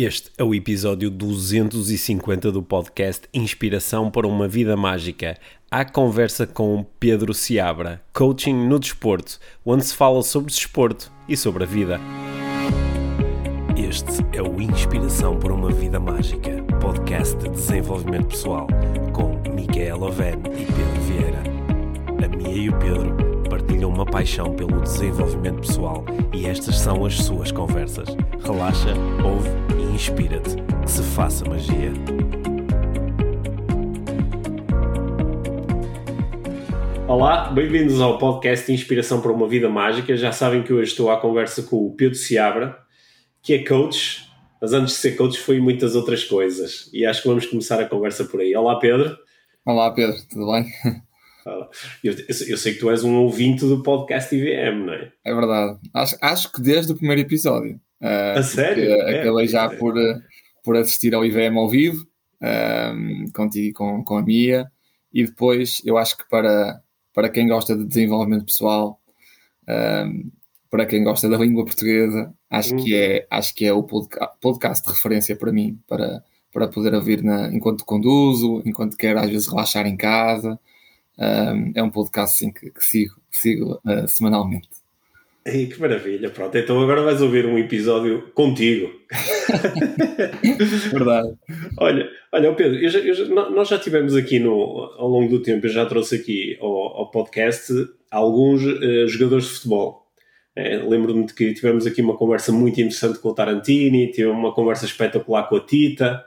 Este é o episódio 250 do podcast Inspiração para uma Vida Mágica. Há conversa com Pedro Seabra, coaching no desporto, onde se fala sobre desporto e sobre a vida. Este é o Inspiração para uma Vida Mágica, podcast de desenvolvimento pessoal, com Micaela Oven e Pedro Vieira. A Mia e o Pedro partilham uma paixão pelo desenvolvimento pessoal e estas são as suas conversas. Relaxa, ouve e inspira-te. Que se faça magia. Olá, bem-vindos ao podcast Inspiração para uma Vida Mágica. Já sabem que hoje estou à conversa com o Pedro Seabra, que é coach, mas antes de ser coach foi muitas outras coisas. E acho que vamos começar a conversa por aí. Olá, Pedro. Olá, Pedro, tudo bem? Eu, eu, sei que tu és um ouvinte do podcast IVM, não é? É verdade. Acho, acho que desde o primeiro episódio. Uh, a sério? É, acabei já é. por, por assistir ao IVM ao vivo, um, contigo com, com a Mia, e depois eu acho que para, para quem gosta de desenvolvimento pessoal, um, para quem gosta da língua portuguesa, acho, hum. que, é, acho que é o podcast de referência para mim, para, para poder ouvir na, enquanto conduzo, enquanto quero às vezes relaxar em casa. Um, é um podcast assim, que, que sigo, que sigo uh, semanalmente. Ei, que maravilha, pronto. Então agora vais ouvir um episódio contigo. Verdade. olha, olha, Pedro, eu já, eu já, nós já tivemos aqui no, ao longo do tempo, eu já trouxe aqui ao, ao podcast alguns uh, jogadores de futebol. É, Lembro-me de que tivemos aqui uma conversa muito interessante com o Tarantini, tivemos uma conversa espetacular com a Tita,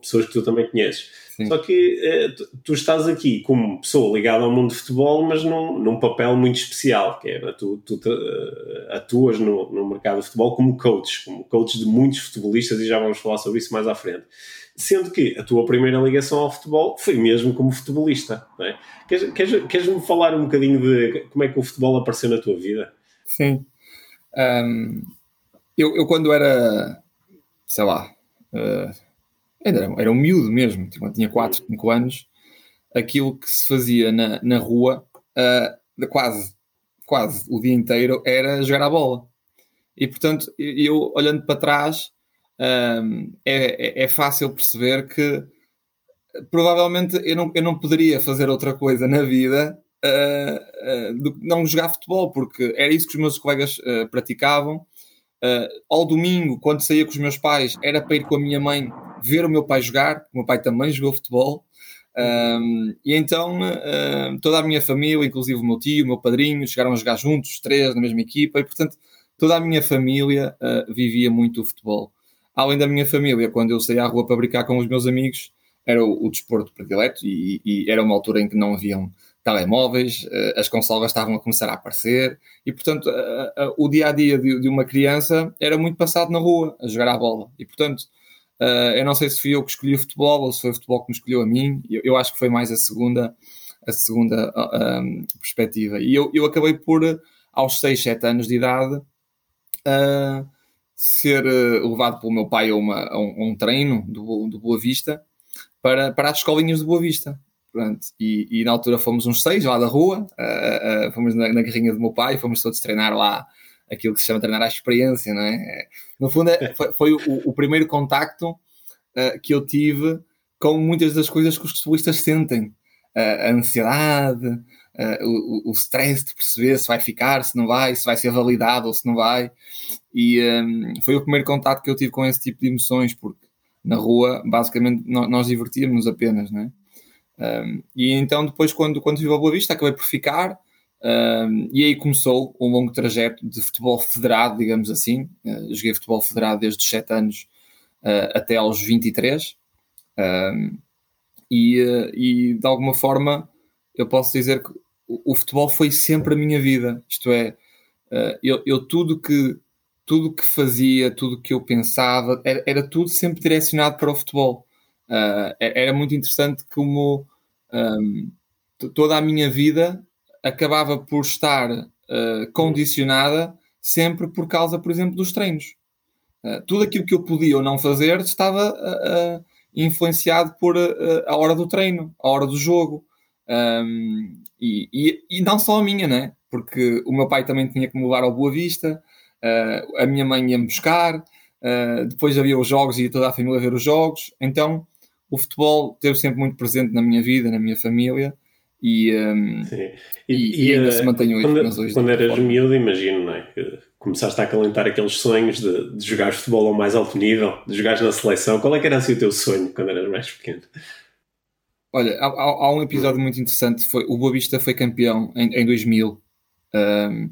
pessoas que tu também conheces. Sim. Só que eh, tu, tu, estás aqui como pessoa ligada ao mundo de futebol, mas num, num papel muito especial, que é tu, tu uh, atuas no, no mercado de futebol como coach, como coach de muitos futebolistas e já vamos falar sobre isso mais à frente. Sendo que a tua primeira ligação ao futebol foi mesmo como futebolista. Não é? queres, queres, queres-me falar um bocadinho de como é que o futebol apareceu na tua vida? Sim. Um, eu, eu, quando era, sei lá, uh, era, era um miúdo mesmo, tipo, tinha 4, 5 anos, aquilo que se fazia na, na rua, uh, quase, quase o dia inteiro, era jogar a bola. E portanto, eu olhando para trás, um, é, é, é, fácil perceber que provavelmente eu não, eu não poderia fazer outra coisa na vida uh, uh, do que não jogar futebol, porque era isso que os meus colegas uh, praticavam. ao domingo, quando saía com os meus pais, era para ir com a minha mãe ver o meu pai jogar, o meu pai também jogou futebol, um, e então um, toda a minha família, inclusive o meu tio, o meu padrinho, chegaram a jogar juntos, três na mesma equipa, e portanto toda a minha família uh, vivia muito o futebol. Além da minha família, quando eu saía à rua para brincar com os meus amigos, era o, o desporto predileto, e, e, era uma altura em que não haviam telemóveis, uh, as consolas estavam a começar a aparecer, e portanto uh, o dia a dia de, de uma criança era muito passado na rua, a jogar à bola, e portanto Uh, eu não sei se fui eu que escolhi o futebol ou se foi o futebol que me escolheu a mim. Eu, eu acho que foi mais a segunda, a segunda uh, um, perspectiva. E eu, eu acabei por, aos 6, 7 anos de idade, uh, ser levado pelo meu pai a, uma, a, um, a um, treino do, do Boa Vista para, para as escolinhas de Boa Vista. Pronto. E, e na altura fomos uns seis lá da rua, fomos na, na carrinha do meu pai, fomos todos treinar lá aquilo que se chama treinar à experiência, não é? No fundo, é, foi, foi o, o, primeiro contacto uh, que eu tive com muitas das coisas que os futebolistas sentem. Uh, a ansiedade, uh, o, o stress de perceber se vai ficar, se não vai, se vai ser validado ou se não vai. E um, foi o primeiro contato que eu tive com esse tipo de emoções, porque na rua, basicamente, nós, nós divertíamos apenas, não é? Um, e então, depois, quando, quando vivo a Boa Vista, acabei por ficar e aí começou um longo trajeto de futebol federado, digamos assim. Uh, joguei futebol federado desde os 7 anos uh, até aos 23. Um, e, uh, e de alguma forma eu posso dizer que o, o, futebol foi sempre a minha vida. Isto é, eu, eu, tudo que tudo que fazia, tudo que eu pensava, era, era tudo sempre direcionado para o futebol. era muito interessante como um, toda a minha vida acabava por estar uh, condicionada sempre por causa, por exemplo, dos treinos. Uh, tudo aquilo que eu podia ou não fazer estava uh, influenciado por a hora do treino, a hora do jogo. Um, e, e, e, não só a minha, né? Porque o meu pai também tinha que me levar ao Boa Vista, a minha mãe ia-me buscar, depois havia os jogos e toda a família ver os jogos. Então o futebol esteve sempre muito presente na minha vida, na minha família. E, um, e, e, e, ainda uh, se mantém hoje. Quando, quando eras miúdo, imagino, não é? Que começaste a acalentar aqueles sonhos de, de jogar futebol ao mais alto nível, de jogar na seleção. Qual é que era assim o teu sonho quando eras mais pequeno? Olha, há, há, um episódio muito interessante. Foi, o Boa Vista foi campeão em, em 2000. Um,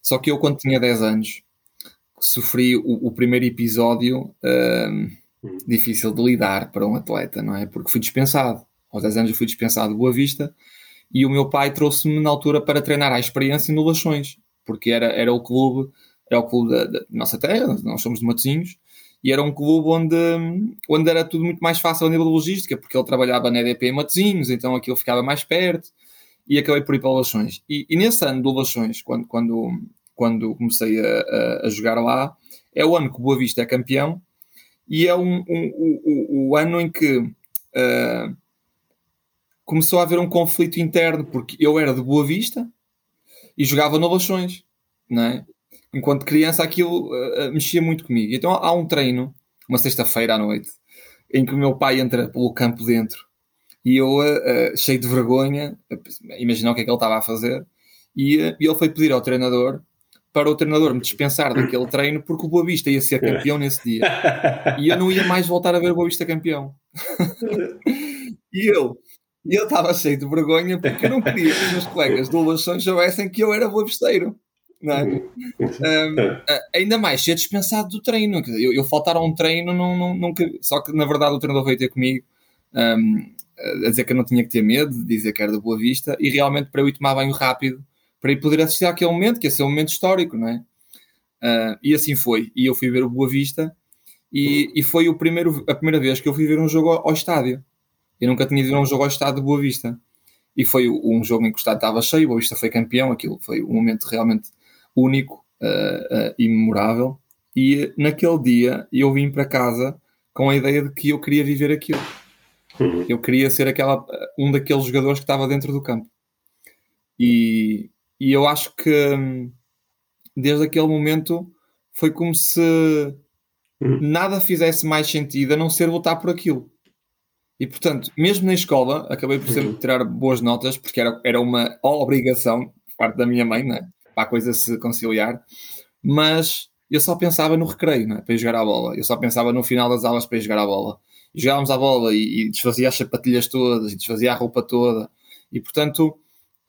só que eu, quando tinha 10 anos, sofri o, o primeiro episódio um, hum. difícil de lidar para um atleta, não é? Porque fui dispensado. Aos 10 anos eu fui dispensado de Boa Vista e o meu pai trouxe-me na altura para treinar a experiência em Lulações, porque era, era o clube, era o clube da, da nossa terra, nós somos de Matosinhos, e era um clube onde, onde era tudo muito mais fácil a nível de logística, porque ele trabalhava na EDP em Matosinhos, então aquilo ficava mais perto, e acabei por ir para Lulações. E, e nesse ano de Lulações, quando, quando, quando comecei a, a, jogar lá, é o ano que o Boa Vista é campeão, e é um, um, o, o ano em que uh, começou a haver um conflito interno, porque eu era de Boa Vista e jogava no Leixões, não é? Enquanto criança aquilo uh, mexia muito comigo. Então há um treino, uma sexta-feira à noite, em que o meu pai entra pelo campo dentro e eu, uh, cheio de vergonha, imaginar o que é que ele estava a fazer, e, uh, ele foi pedir ao treinador para o treinador me dispensar daquele treino porque o Boa Vista ia ser campeão nesse dia e eu não ia mais voltar a ver o Boa Vista campeão. e eu, e eu estava cheio de vergonha porque eu não queria que os meus colegas do Lações soubessem que eu era boavisteiro. Não é? um, ainda mais ser dispensado do treino. Eu, eu faltar a um treino, não, não, só que na verdade o treinador veio ter comigo um, a dizer que eu não tinha que ter medo, dizer que era da Boa Vista, e realmente para eu ir tomar banho rápido, para ir poder assistir àquele momento, que ia ser um momento histórico, não é? Uh, e assim foi. E eu fui ver o Boa Vista, e, e foi primeiro, a primeira vez que eu fui ver um jogo ao, ao estádio. Eu nunca tinha ido a um jogo ao estado de Boa Vista. E foi um jogo em que o estado estava cheio, Boa Vista foi campeão, aquilo foi um momento realmente único uh, uh, e memorável. E naquele dia eu vim para casa com a ideia de que eu queria viver aquilo. Uhum. Eu queria ser aquela, um daqueles jogadores que estava dentro do campo. E, e eu acho que hum, desde aquele momento foi como se uhum. nada fizesse mais sentido a não ser lutar por aquilo. E portanto, mesmo na escola, acabei por sempre uhum. tirar boas notas, porque era, era uma obrigação por parte da minha mãe, né? para a coisa se conciliar, mas eu só pensava no recreio, né? para ir jogar a bola. Eu só pensava no final das aulas para ir jogar a bola. E jogávamos a bola e, e desfazia as sapatilhas todas e desfazia a roupa toda. E portanto,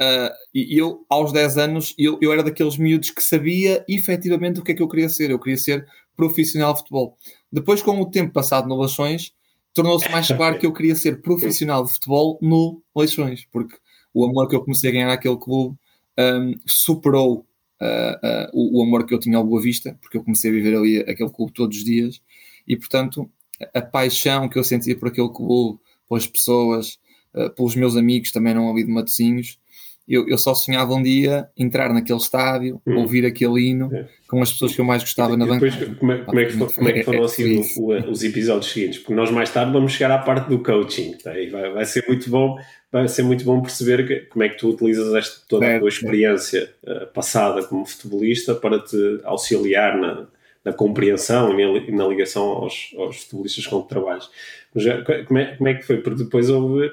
uh, eu, aos 10 anos, eu, eu era daqueles miúdos que sabia efetivamente o que é que eu queria ser. Eu queria ser profissional de futebol. Depois, com o tempo passado no Lações, tornou-se mais claro que eu queria ser profissional de futebol no Leixões, porque o amor que eu comecei a ganhar naquele clube um, superou uh, uh, o, o, amor que eu tinha ao Boa Vista, porque eu comecei a viver ali aquele clube todos os dias, e portanto a paixão que eu sentia por aquele clube, pelas pessoas, uh, pelos meus amigos também não ali de Matosinhos, eu, eu só sonhava um dia entrar naquele estádio, hum. ouvir aquele hino é. com as pessoas que eu mais gostava na banca. Como é, como é, que, como é que foram assim os episódios seguintes? Porque nós mais tarde vamos chegar à parte do coaching, tá? e vai, vai ser muito bom vai ser muito bom perceber que, como é que tu utilizas esta, toda a tua experiência uh, passada como futebolista para te auxiliar na, na compreensão e na, na ligação aos, aos futebolistas com que trabalhas. Mas, como, é, como é que foi? Porque depois houve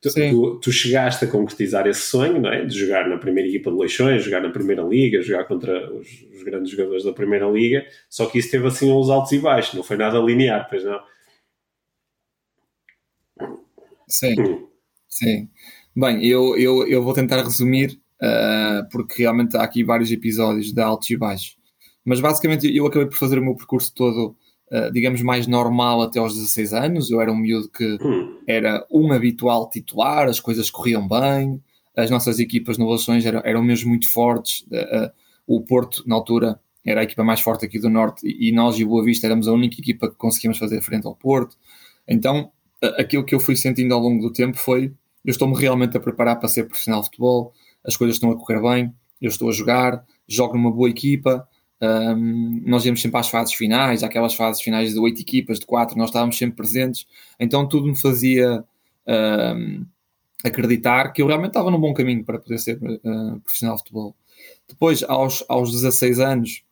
Tu, tu, tu, chegaste a concretizar esse sonho, não é? De jogar na primeira equipa de Leixões, jogar na primeira liga, jogar contra os, os, grandes jogadores da primeira liga, só que isso teve assim uns altos e baixos, não foi nada linear, pois não? Sim, hum. sim. Bem, eu, eu, eu vou tentar resumir, uh, porque realmente há aqui vários episódios de altos e baixos. Mas basicamente eu acabei por fazer o meu percurso todo uh, digamos, mais normal até aos 16 anos. Eu era um miúdo que hum. era um habitual titular, as coisas corriam bem, as nossas equipas no Lações eram, eram mesmo muito fortes. Uh, o Porto, na altura, era a equipa mais forte aqui do Norte e, nós e Boa Vista éramos a única equipa que conseguíamos fazer frente ao Porto. Então, aquilo que eu fui sentindo ao longo do tempo foi: eu estou-me realmente a preparar para ser profissional de futebol, as coisas estão a correr bem, eu estou a jogar, jogo numa boa equipa, um, nós íamos sempre às fases finais, aquelas fases finais de oito equipas, de quatro, nós estávamos sempre presentes, então tudo me fazia um, acreditar que eu realmente estava num bom caminho para poder ser uh, profissional de futebol. Depois, aos, aos 16 anos,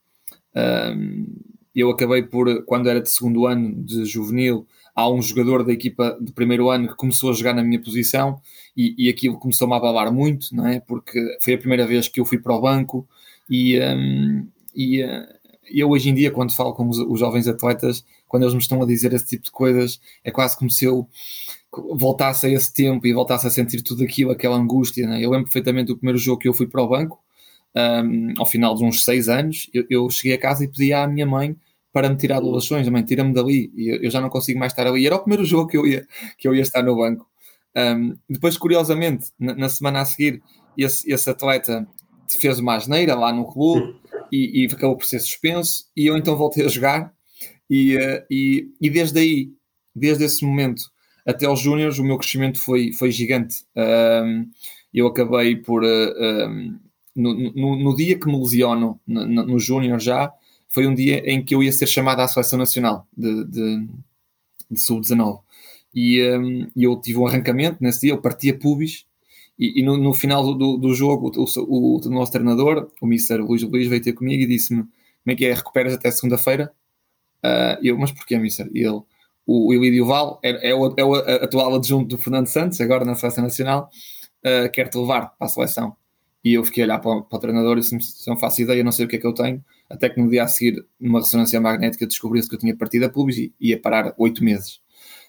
um, eu acabei por, quando era de segundo ano de juvenil, há um jogador da equipa de primeiro ano que começou a jogar na minha posição e, e aquilo começou-me a abalar muito, não é? Porque foi a primeira vez que eu fui para o banco e, um, e uh, eu hoje em dia, quando falo com os, os, jovens atletas, quando eles me estão a dizer esse tipo de coisas, é quase como se eu voltasse a esse tempo e voltasse a sentir tudo aquilo, aquela angústia. É? Eu lembro perfeitamente do primeiro jogo que eu fui para o banco, um, ao final de uns seis anos, eu, eu, cheguei a casa e pedi à minha mãe para me tirar doações, mãe, tira-me dali, eu, eu, já não consigo mais estar ali. Era o primeiro jogo que eu ia, que eu ia estar no banco. Um, depois, curiosamente, na, na, semana a seguir, esse, esse atleta fez uma asneira lá no clube e, e acabou por ser suspenso, e eu então voltei a jogar, e, uh, e, e desde aí, desde esse momento até aos Júniors, o meu crescimento foi, foi gigante. Um, eu acabei por. Um, no, no, no, dia que me lesiono no, no Júnior já, foi um dia em que eu ia ser chamado à seleção nacional de, de, de sub-19. E um, eu tive um arrancamento nesse dia, eu partia pubis. E, e no, no, final do, do jogo, o, o, o, nosso treinador, o Mr. Luís Luís, veio ter comigo e disse-me: Como é que é? Recuperas até segunda-feira? Uh, eu, mas porquê, Mr? E ele: O, o Ilídio Val é, é, o, é o atual adjunto do Fernando Santos, agora na seleção nacional, uh, quer-te levar para a seleção. E eu fiquei a olhar para, para o treinador e disse: Não faço ideia, não sei o que é que eu tenho até que no dia a seguir, numa ressonância magnética, descobri-se que eu tinha partido a pubis e ia parar oito meses.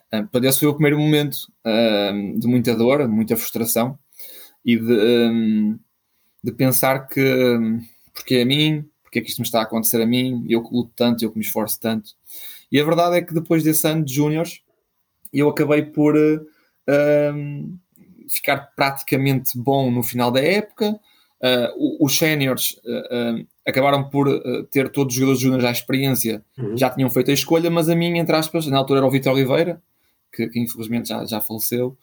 Uh, portanto, esse foi o primeiro momento uh, de muita dor, muita frustração e de, um, de pensar que um, porque é a mim, porque é que isto me está a acontecer a mim, eu que luto tanto, eu que me esforço tanto. E a verdade é que depois desse ano de júniores, eu acabei por uh, um, ficar praticamente bom no final da época. Uh, os séniores uh, uh, acabaram por uh, ter todos os jogadores júniores à experiência, uhum. já tinham feito a escolha, mas a minha, entre aspas, na altura era o Vitor Oliveira, que, que, infelizmente já, já faleceu,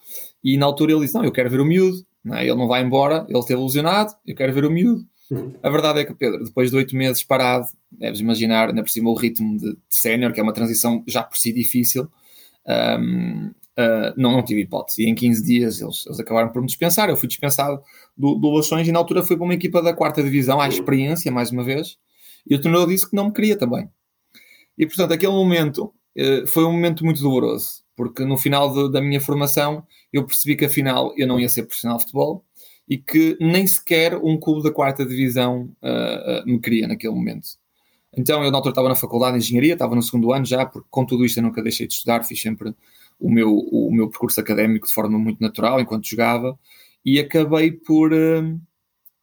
e na altura ele disse: Não, eu quero ver o miúdo, não é? ele não vai embora, ele esteve ilusionado, eu quero ver o miúdo. Uhum. A verdade é que, Pedro, depois de oito meses parado, deves imaginar, ainda por cima, o ritmo de, de sénior, que é uma transição já por si difícil. Um, Uh, não, não tive hipótese. E em 15 dias eles, eles acabaram por me dispensar. Eu fui dispensado do, do Lações e na altura fui para uma equipa da quarta divisão, à experiência, mais uma vez. E o treinador disse que não me queria também. E portanto, aquele momento uh, foi um momento muito doloroso, porque no final de, da minha formação eu percebi que afinal eu não ia ser profissional de futebol e que nem sequer um clube da quarta divisão uh, me queria naquele momento. Então eu na altura estava na faculdade de engenharia, estava no segundo ano já, porque com tudo isto eu nunca deixei de estudar, fiz sempre o meu, o meu percurso académico de forma muito natural enquanto jogava e acabei por uh,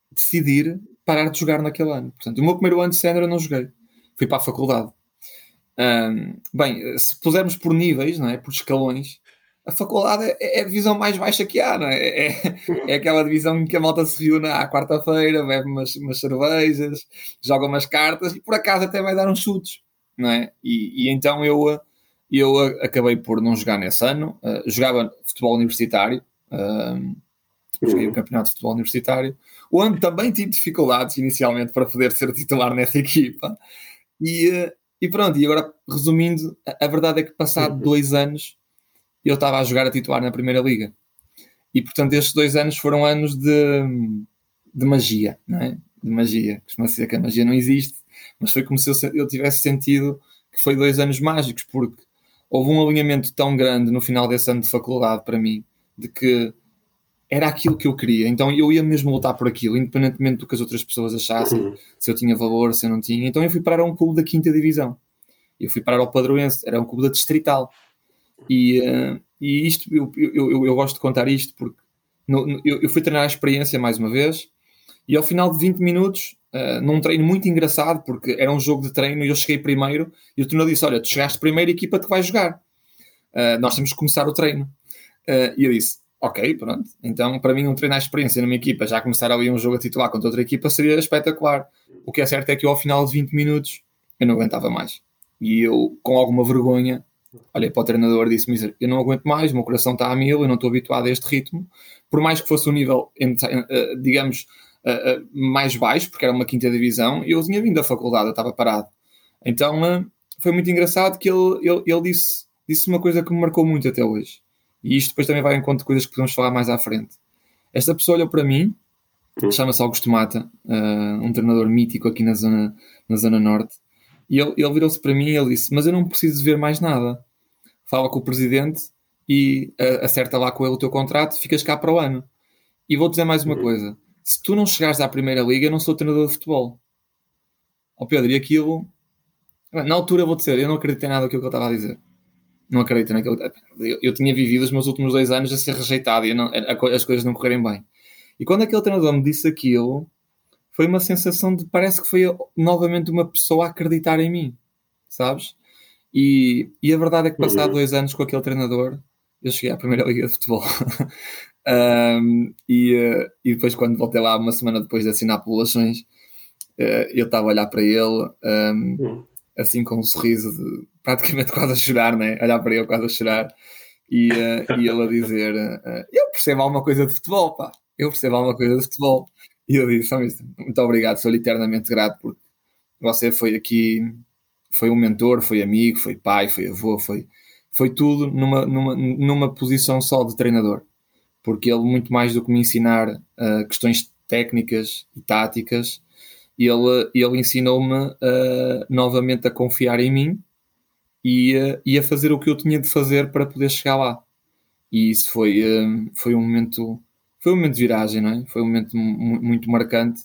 decidir parar de jogar naquele ano. Portanto, o meu primeiro ano de sénior eu não joguei. Fui para a faculdade. Um, bem, se pusermos por níveis, não é? por escalões, a faculdade é, é a divisão mais baixa que há, não é? É, é aquela divisão em que a malta se reúne à quarta-feira, bebe umas, umas cervejas, joga umas cartas e por acaso até vai dar uns chutes, não é? E, e então eu e eu acabei por não jogar nesse ano. Uh, jogava futebol universitário, uh, joguei o campeonato de futebol universitário, onde também tive dificuldades inicialmente para poder ser titular nessa equipa. E, e pronto, e agora resumindo, a, a verdade é que passado uhum. dois anos eu estava a jogar a titular na Primeira Liga. E portanto, estes dois anos foram anos de, de magia, não é? De magia. Costuma dizer que a magia não existe, mas foi como se eu, eu tivesse sentido que foi dois anos mágicos, porque houve um alinhamento tão grande no final desse ano de faculdade para mim, de que era aquilo que eu queria, então eu ia mesmo lutar por aquilo, independentemente do que as outras pessoas achassem, uhum. se eu tinha valor, se eu não tinha. Então eu fui parar a um clube da quinta divisão. Eu fui parar ao Padroense, era um clube da Distrital. E, uh, e isto, eu, eu, eu, eu, gosto de contar isto porque no, no, eu, eu fui treinar a experiência mais uma vez e ao final de 20 minutos uh, num treino muito engraçado, porque era um jogo de treino e eu cheguei primeiro e o treinador disse: Olha, tu chegaste primeiro, a equipa te vai jogar. Uh, nós temos que começar o treino. Uh, e eu disse: Ok, pronto. Então, para mim, um treino à experiência numa equipa, já começar ali um jogo a titular contra outra equipa, seria espetacular. O que é certo é que eu, ao final de 20 minutos, eu não aguentava mais. E eu, com alguma vergonha, olhei para o treinador e disse-me: Eu não aguento mais, o meu coração está a mil, eu não estou habituado a este ritmo. Por mais que fosse um nível, digamos, uh, mais baixo, porque era uma quinta divisão, eu tinha vindo da faculdade, eu estava parado. Então foi muito engraçado que ele, ele, ele disse, disse uma coisa que me marcou muito até hoje. E isto depois também vai em conta de coisas que podemos falar mais à frente. Esta pessoa olhou para mim, hum. chama-se Augusto Mata, uh, um treinador mítico aqui na zona, na zona norte, E ele, ele virou-se para mim e ele disse: Mas eu não preciso ver mais nada. Fala com o presidente e uh, acerta lá com ele o teu contrato, ficas cá para o ano. E vou dizer mais uma uhum. coisa: se tu não chegares à primeira liga, eu não sou treinador de futebol. Ó oh, Pedro, e aquilo. Na altura vou dizer, eu não acreditei nada naquilo que eu estava a dizer. Não acredito naquilo. Eu, eu tinha vivido os meus últimos dois anos a ser rejeitado e não, as coisas não correrem bem. E quando aquele treinador me disse aquilo, foi uma sensação de parece que foi novamente uma pessoa a acreditar em mim, sabes? E, e a verdade é que passado uhum. dois anos com aquele treinador, eu cheguei à primeira liga de futebol. um, e, uh, e depois quando voltei lá uma semana depois de assinar populações, uh, eu estava a olhar para ele um, uhum. Assim com um sorriso de, praticamente quase a chorar, né? olhar para ele quase a chorar e, uh, e ele a dizer eu percebo alguma coisa de futebol, pá, eu percebo alguma coisa de futebol e eu disse, muito obrigado, sou-lhe eternamente grato porque você foi aqui, foi um mentor, foi amigo, foi pai, foi avô, foi, foi tudo numa, numa, numa posição só de treinador. Porque ele, muito mais do que me ensinar uh, questões técnicas e táticas, ele, ele ensinou-me uh, novamente a confiar em mim e, uh, e a fazer o que eu tinha de fazer para poder chegar lá. E isso foi, foi um momento foi um momento de viragem, não é? Foi um momento muito marcante.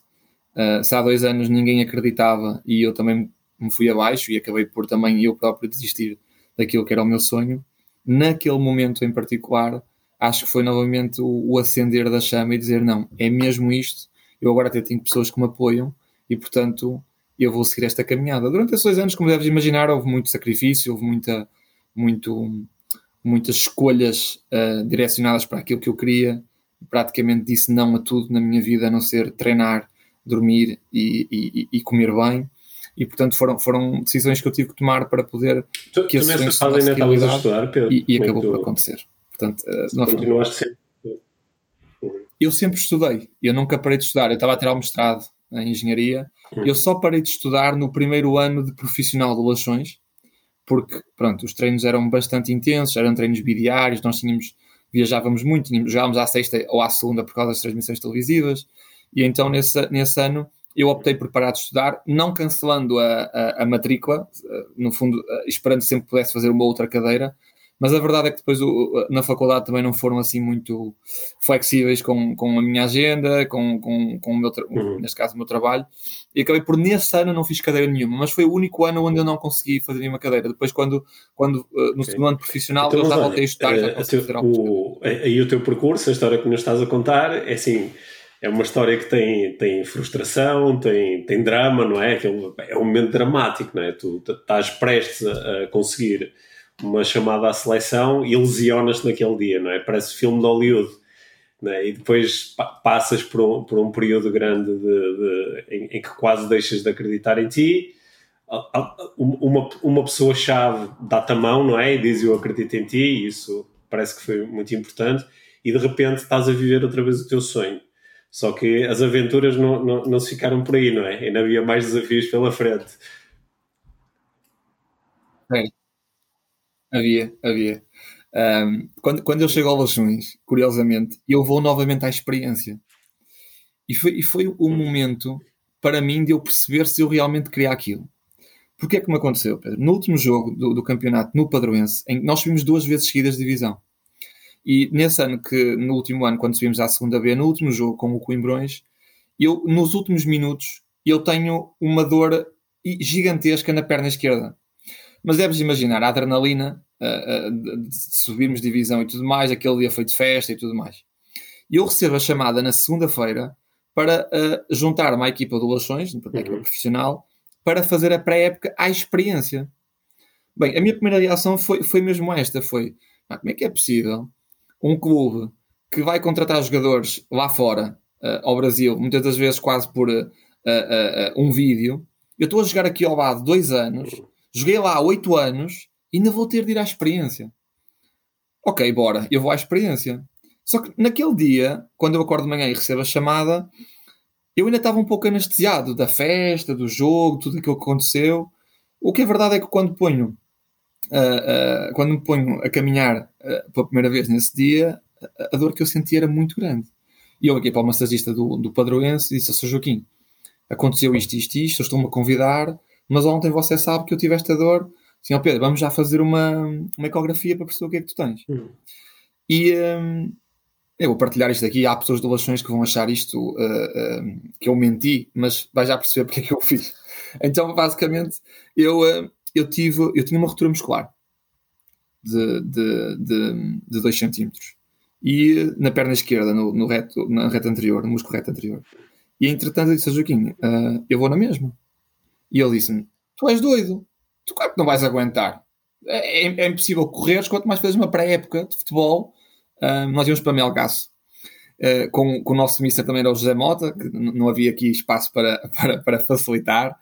Uh, se há dois anos ninguém acreditava e eu também me fui abaixo e acabei por também eu próprio desistir daquilo que era o meu sonho, naquele momento em particular, acho que foi novamente o, o acender da chama e dizer: não, é mesmo isto. Eu agora até tenho pessoas que me apoiam e, portanto, eu vou seguir esta caminhada. Durante esses dois anos, como deves imaginar, houve muito sacrifício, houve muita, muito, muitas escolhas uh, direcionadas para aquilo que eu queria praticamente disse não a tudo na minha vida, a não ser treinar, dormir e, e, e comer bem. E portanto foram, foram decisões que eu tive que tomar para poder tu, que tu nessa fase ainda estavas a estudar, Pedro? E, e acabou por acontecer. Portanto, uh, continuaste sempre. Eu sempre estudei, eu nunca parei de estudar. Eu estava a tirar o mestrado em engenharia. Hum. Eu só parei de estudar no primeiro ano de profissional de relações, porque pronto, os treinos eram bastante intensos, eram treinos bidiários, nós tínhamos viajávamos muito, jogávamos à sexta ou à segunda por causa das transmissões televisivas, e então nesse, nesse ano eu optei por parar de estudar, não cancelando a, a, a matrícula, eh, no fundo, eh, esperando sempre que pudesse fazer uma outra cadeira, mas a verdade é que depois o, na faculdade também não foram assim muito flexíveis com, com a minha agenda, com, com, com o meu, uhum. neste caso o meu trabalho, e acabei por nesse ano não fiz cadeira nenhuma, mas foi o único ano onde eu não consegui fazer nenhuma cadeira. Depois, quando, quando eh, no okay. segundo ano profissional, então, eu já voltei a estudar. já teu, o, aí o teu percurso, a história que nos estás a contar, é assim é uma história que tem, tem frustração, tem, tem drama, não é? É um momento dramático, não é? Tu estás prestes a, a conseguir uma chamada à seleção e lesionas-te naquele dia, não é? Parece filme de Hollywood. É? E depois passas por um, por um período grande de, de, em, em, que quase deixas de acreditar em ti. Uma, uma pessoa-chave dá-te a mão, não é? E diz eu acredito em ti, e isso parece que foi muito importante. E de repente estás a viver outra vez o teu sonho. Só que as aventuras não, não, não se ficaram por aí, não é? Ainda havia mais desafios pela frente. Havia, havia. Um, quando, quando eu chego ao Leixões, curiosamente, eu vou novamente à experiência. E foi, e foi o momento para mim de eu perceber se eu realmente queria aquilo. Porque é que me aconteceu, Pedro? No último jogo do, do campeonato, no Padroense, em, nós subimos duas vezes seguidas de divisão. E nesse ano que, no último ano, quando subimos à segunda B, no último jogo com o Coimbrões, eu, nos últimos minutos, eu tenho uma dor gigantesca na perna esquerda. Mas deves imaginar a adrenalina uh, uh, de subirmos divisão e tudo mais, aquele dia foi de festa e tudo mais. E eu recebo a chamada na segunda-feira para uh, juntar-me à equipa do Lações, uma equipa uhum. profissional, para fazer a pré-época à experiência. Bem, a minha primeira reação foi, foi mesmo esta: foi ah, como é que é possível um clube que vai contratar jogadores lá fora, uh, ao Brasil, muitas das vezes quase por uh, uh, um vídeo. Eu estou a jogar aqui ao lado dois anos, uhum. Joguei lá há 8 anos e ainda vou ter de ir à experiência. Ok, bora, eu vou à experiência. Só que naquele dia, quando eu acordo de manhã e recebo a chamada, eu ainda estava um pouco anestesiado da festa, do jogo, tudo aquilo que aconteceu. O que é verdade é que quando ponho, uh, uh, quando me ponho a caminhar uh, pela primeira vez nesse dia, a dor que eu senti era muito grande. E eu aqui para o massagista do, do Padroense disse: Sr. Joaquim, aconteceu isto, isto, isto, estou-me a convidar mas ontem você sabe que eu tive esta dor. Sim, ó Pedro, vamos já fazer uma, uma ecografia para perceber o que é que tu tens. Uhum. E um, eu vou partilhar isto aqui. Há pessoas de relações que vão achar isto uh, uh, que eu menti, mas vai já perceber porque é que eu fiz. Então, basicamente, eu, uh, eu, tive, eu tinha uma ruptura muscular de 2 de, de, de dois centímetros e na perna esquerda, no, no reto, na reta anterior, no músculo reto anterior. E entretanto eu disse a Joaquim, eu vou na mesma. E ele disse-me, tu és doido, tu claro que não vais aguentar. É, é, é impossível correr, quanto mais fazes uma pré-época de futebol. Uh, nós íamos para Melgaço. Uh, com, com o nosso mister também era o José Mota, que não havia aqui espaço para, para, para facilitar.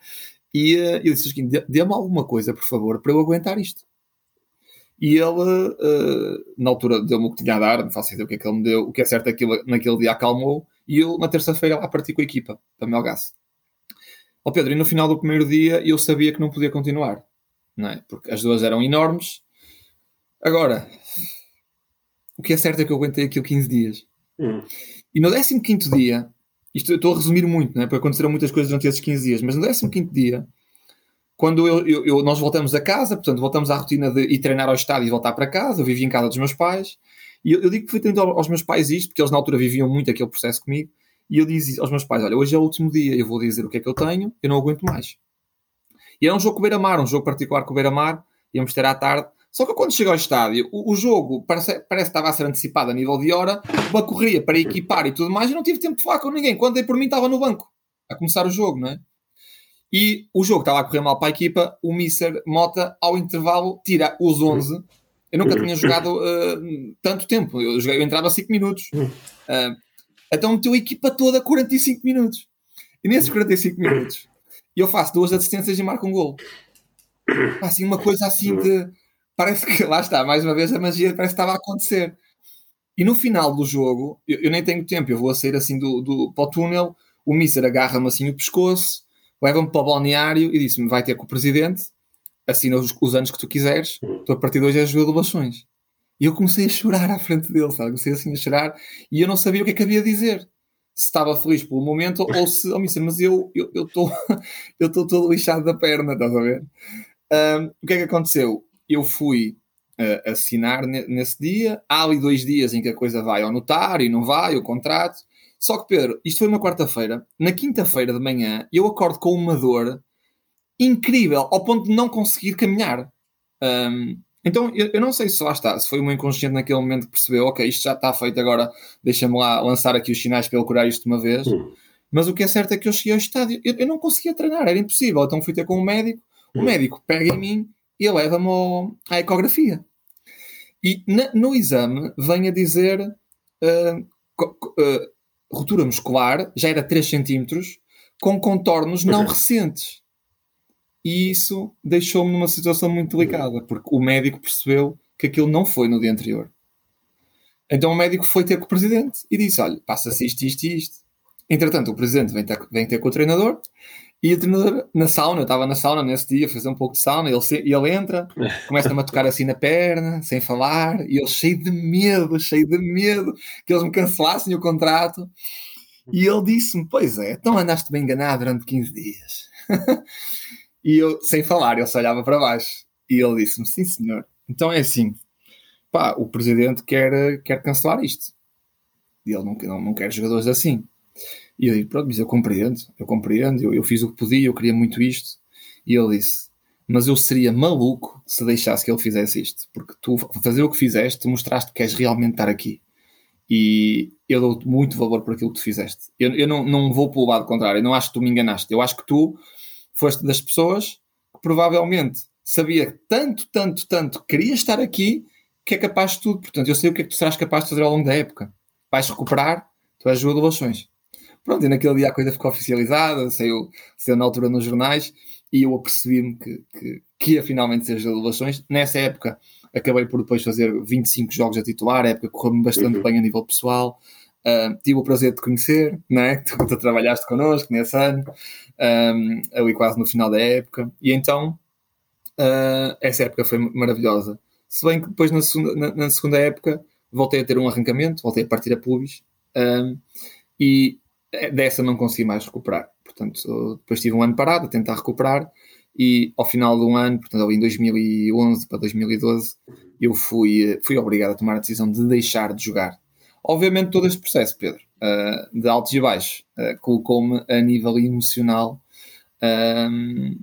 E uh, eu disse: Joaquim, dê-me alguma coisa, por favor, para eu aguentar isto. E ele, uh, na altura, deu-me o que tinha a dar, não faço ideia o que é que ele me deu. O que é certo é que ele, naquele dia acalmou. E eu, na terça-feira, lá parti com a equipa, para Melgaço. Ó oh Pedro, e no final do primeiro dia eu sabia que não podia continuar, não é? Porque as duas eram enormes. Agora, o que é certo é que eu aguentei aquilo 15 dias. Hum. E no 15 dia, isto eu estou a resumir muito, não é? Porque aconteceram muitas coisas durante esses 15 dias, mas no 15 dia quando eu, eu, eu, nós voltamos a casa, portanto, voltamos à rotina de ir treinar ao estádio e voltar para casa, eu vivia em casa dos meus pais, e eu, eu digo perfeitamente aos meus pais isto, porque eles na altura viviam muito aquele processo comigo, e eu disse aos meus pais: Olha, hoje é o último dia, eu vou dizer o que é que eu tenho, eu não aguento mais. E era um jogo com o Beira-Mar, um jogo particular com o Beira-Mar, íamos ter à tarde. Só que quando chego ao estádio, o, o jogo parece, parece que estava a ser antecipado a nível de hora, uma corria para equipar e tudo mais, e não tive tempo de falar com ninguém. Quando dei por mim, estava no banco, a começar o jogo, não é? E o jogo estava a correr mal para a equipa. O Mister Mota, ao intervalo, tira os 11. Eu nunca tinha jogado uh, tanto tempo. Eu, joguei, eu entrava 5 minutos. Uh, então meteu a equipa toda 45 minutos. E nesses 45 minutos, eu faço duas assistências e marco um gol. Assim, uma coisa assim de. Parece que, lá está, mais uma vez a magia parece que estava a acontecer. E no final do jogo, eu, eu nem tenho tempo, eu vou a sair assim do, do, para o túnel, o Mister agarra-me assim o pescoço, leva-me para o balneário e disse-me: vai ter com o presidente, assina os, os anos que tu quiseres, tu a partir de hoje és jogador de doações. E eu comecei a chorar à frente dele, sabe? Comecei assim a chorar e eu não sabia o que é que havia a dizer. Se estava feliz pelo momento ou se, oh, mister, mas eu estou eu estou todo lixado da perna, estás a ver? Um, o que é que aconteceu? Eu fui uh, assinar nesse dia, há ali dois dias em que a coisa vai ao notário e não vai, o contrato, só que, Pedro, isto foi uma quarta-feira. Na quinta-feira de manhã, eu acordo com uma dor incrível, ao ponto de não conseguir caminhar. Um, então, eu, eu, não sei se lá está, se foi o meu inconsciente naquele momento que percebeu, ok, isto já está feito, agora deixa-me lá lançar aqui os sinais para ele curar isto de uma vez. Hum. Mas o que é certo é que eu cheguei ao estádio, eu, eu, não conseguia treinar, era impossível. Então fui ter com o um médico, o hum. médico pega em mim e leva-me à ecografia. E na, no exame vem a dizer uh, uh, ruptura muscular, já era 3 centímetros, com contornos não recentes. E isso deixou-me numa situação muito delicada, porque o médico percebeu que aquilo não foi no dia anterior. Então o médico foi ter com o presidente e disse: Olha, passa-se isto, isto e isto. Entretanto, o presidente vem ter, vem ter com o treinador e o treinador, na sauna, eu estava na sauna nesse dia, fazer um pouco de sauna, ele, ele entra, começa-me a tocar assim na perna, sem falar, e eu cheio de medo, cheio de medo que eles me cancelassem o contrato. E ele disse-me: Pois é, então andaste bem enganado durante 15 dias. e eu, sem falar, ele se olhava para baixo. E ele disse-me: Sim, senhor. Então é assim: pá, o presidente quer, quer cancelar isto. E ele não, não, não quer jogadores assim. E eu digo, pronto, mas eu compreendo, eu compreendo, eu, eu fiz o que podia, eu queria muito isto. E ele disse, mas eu seria maluco se deixasse que ele fizesse isto, porque tu, fazer o que fizeste, mostraste que queres realmente estar aqui. E eu dou-te muito valor por aquilo que tu fizeste. Eu, eu não, não vou pelo lado contrário, eu não acho que tu me enganaste, eu acho que tu foste das pessoas que provavelmente sabia tanto, tanto, tanto que queria estar aqui que é capaz de tudo. Portanto, eu sei o que é que tu serás capaz de fazer ao longo da época. Vais recuperar, tu és de relações. Pronto, e naquele dia a coisa ficou oficializada, saiu, saiu na altura nos jornais e eu apercebi-me que, que, que, ia finalmente ser as elevações. Nessa época acabei por depois fazer 25 jogos a titular, a época correu-me bastante uhum. bem a nível pessoal. Uh, tive o prazer de te conhecer, né? tu, tu trabalhaste connosco nesse ano, um, ali quase no final da época, e então uh, essa época foi maravilhosa. Se bem que depois na segunda, na, na segunda época voltei a ter um arrancamento, voltei a partir a pubis, um, e dessa não consegui mais recuperar. Portanto, depois tive um ano parado a tentar recuperar e ao final de um ano, portanto, em 2011 para 2012, eu fui, fui obrigado a tomar a decisão de deixar de jogar. Obviamente, todo este processo, Pedro, uh, de altos e baixos, uh, colocou-me a nível emocional um,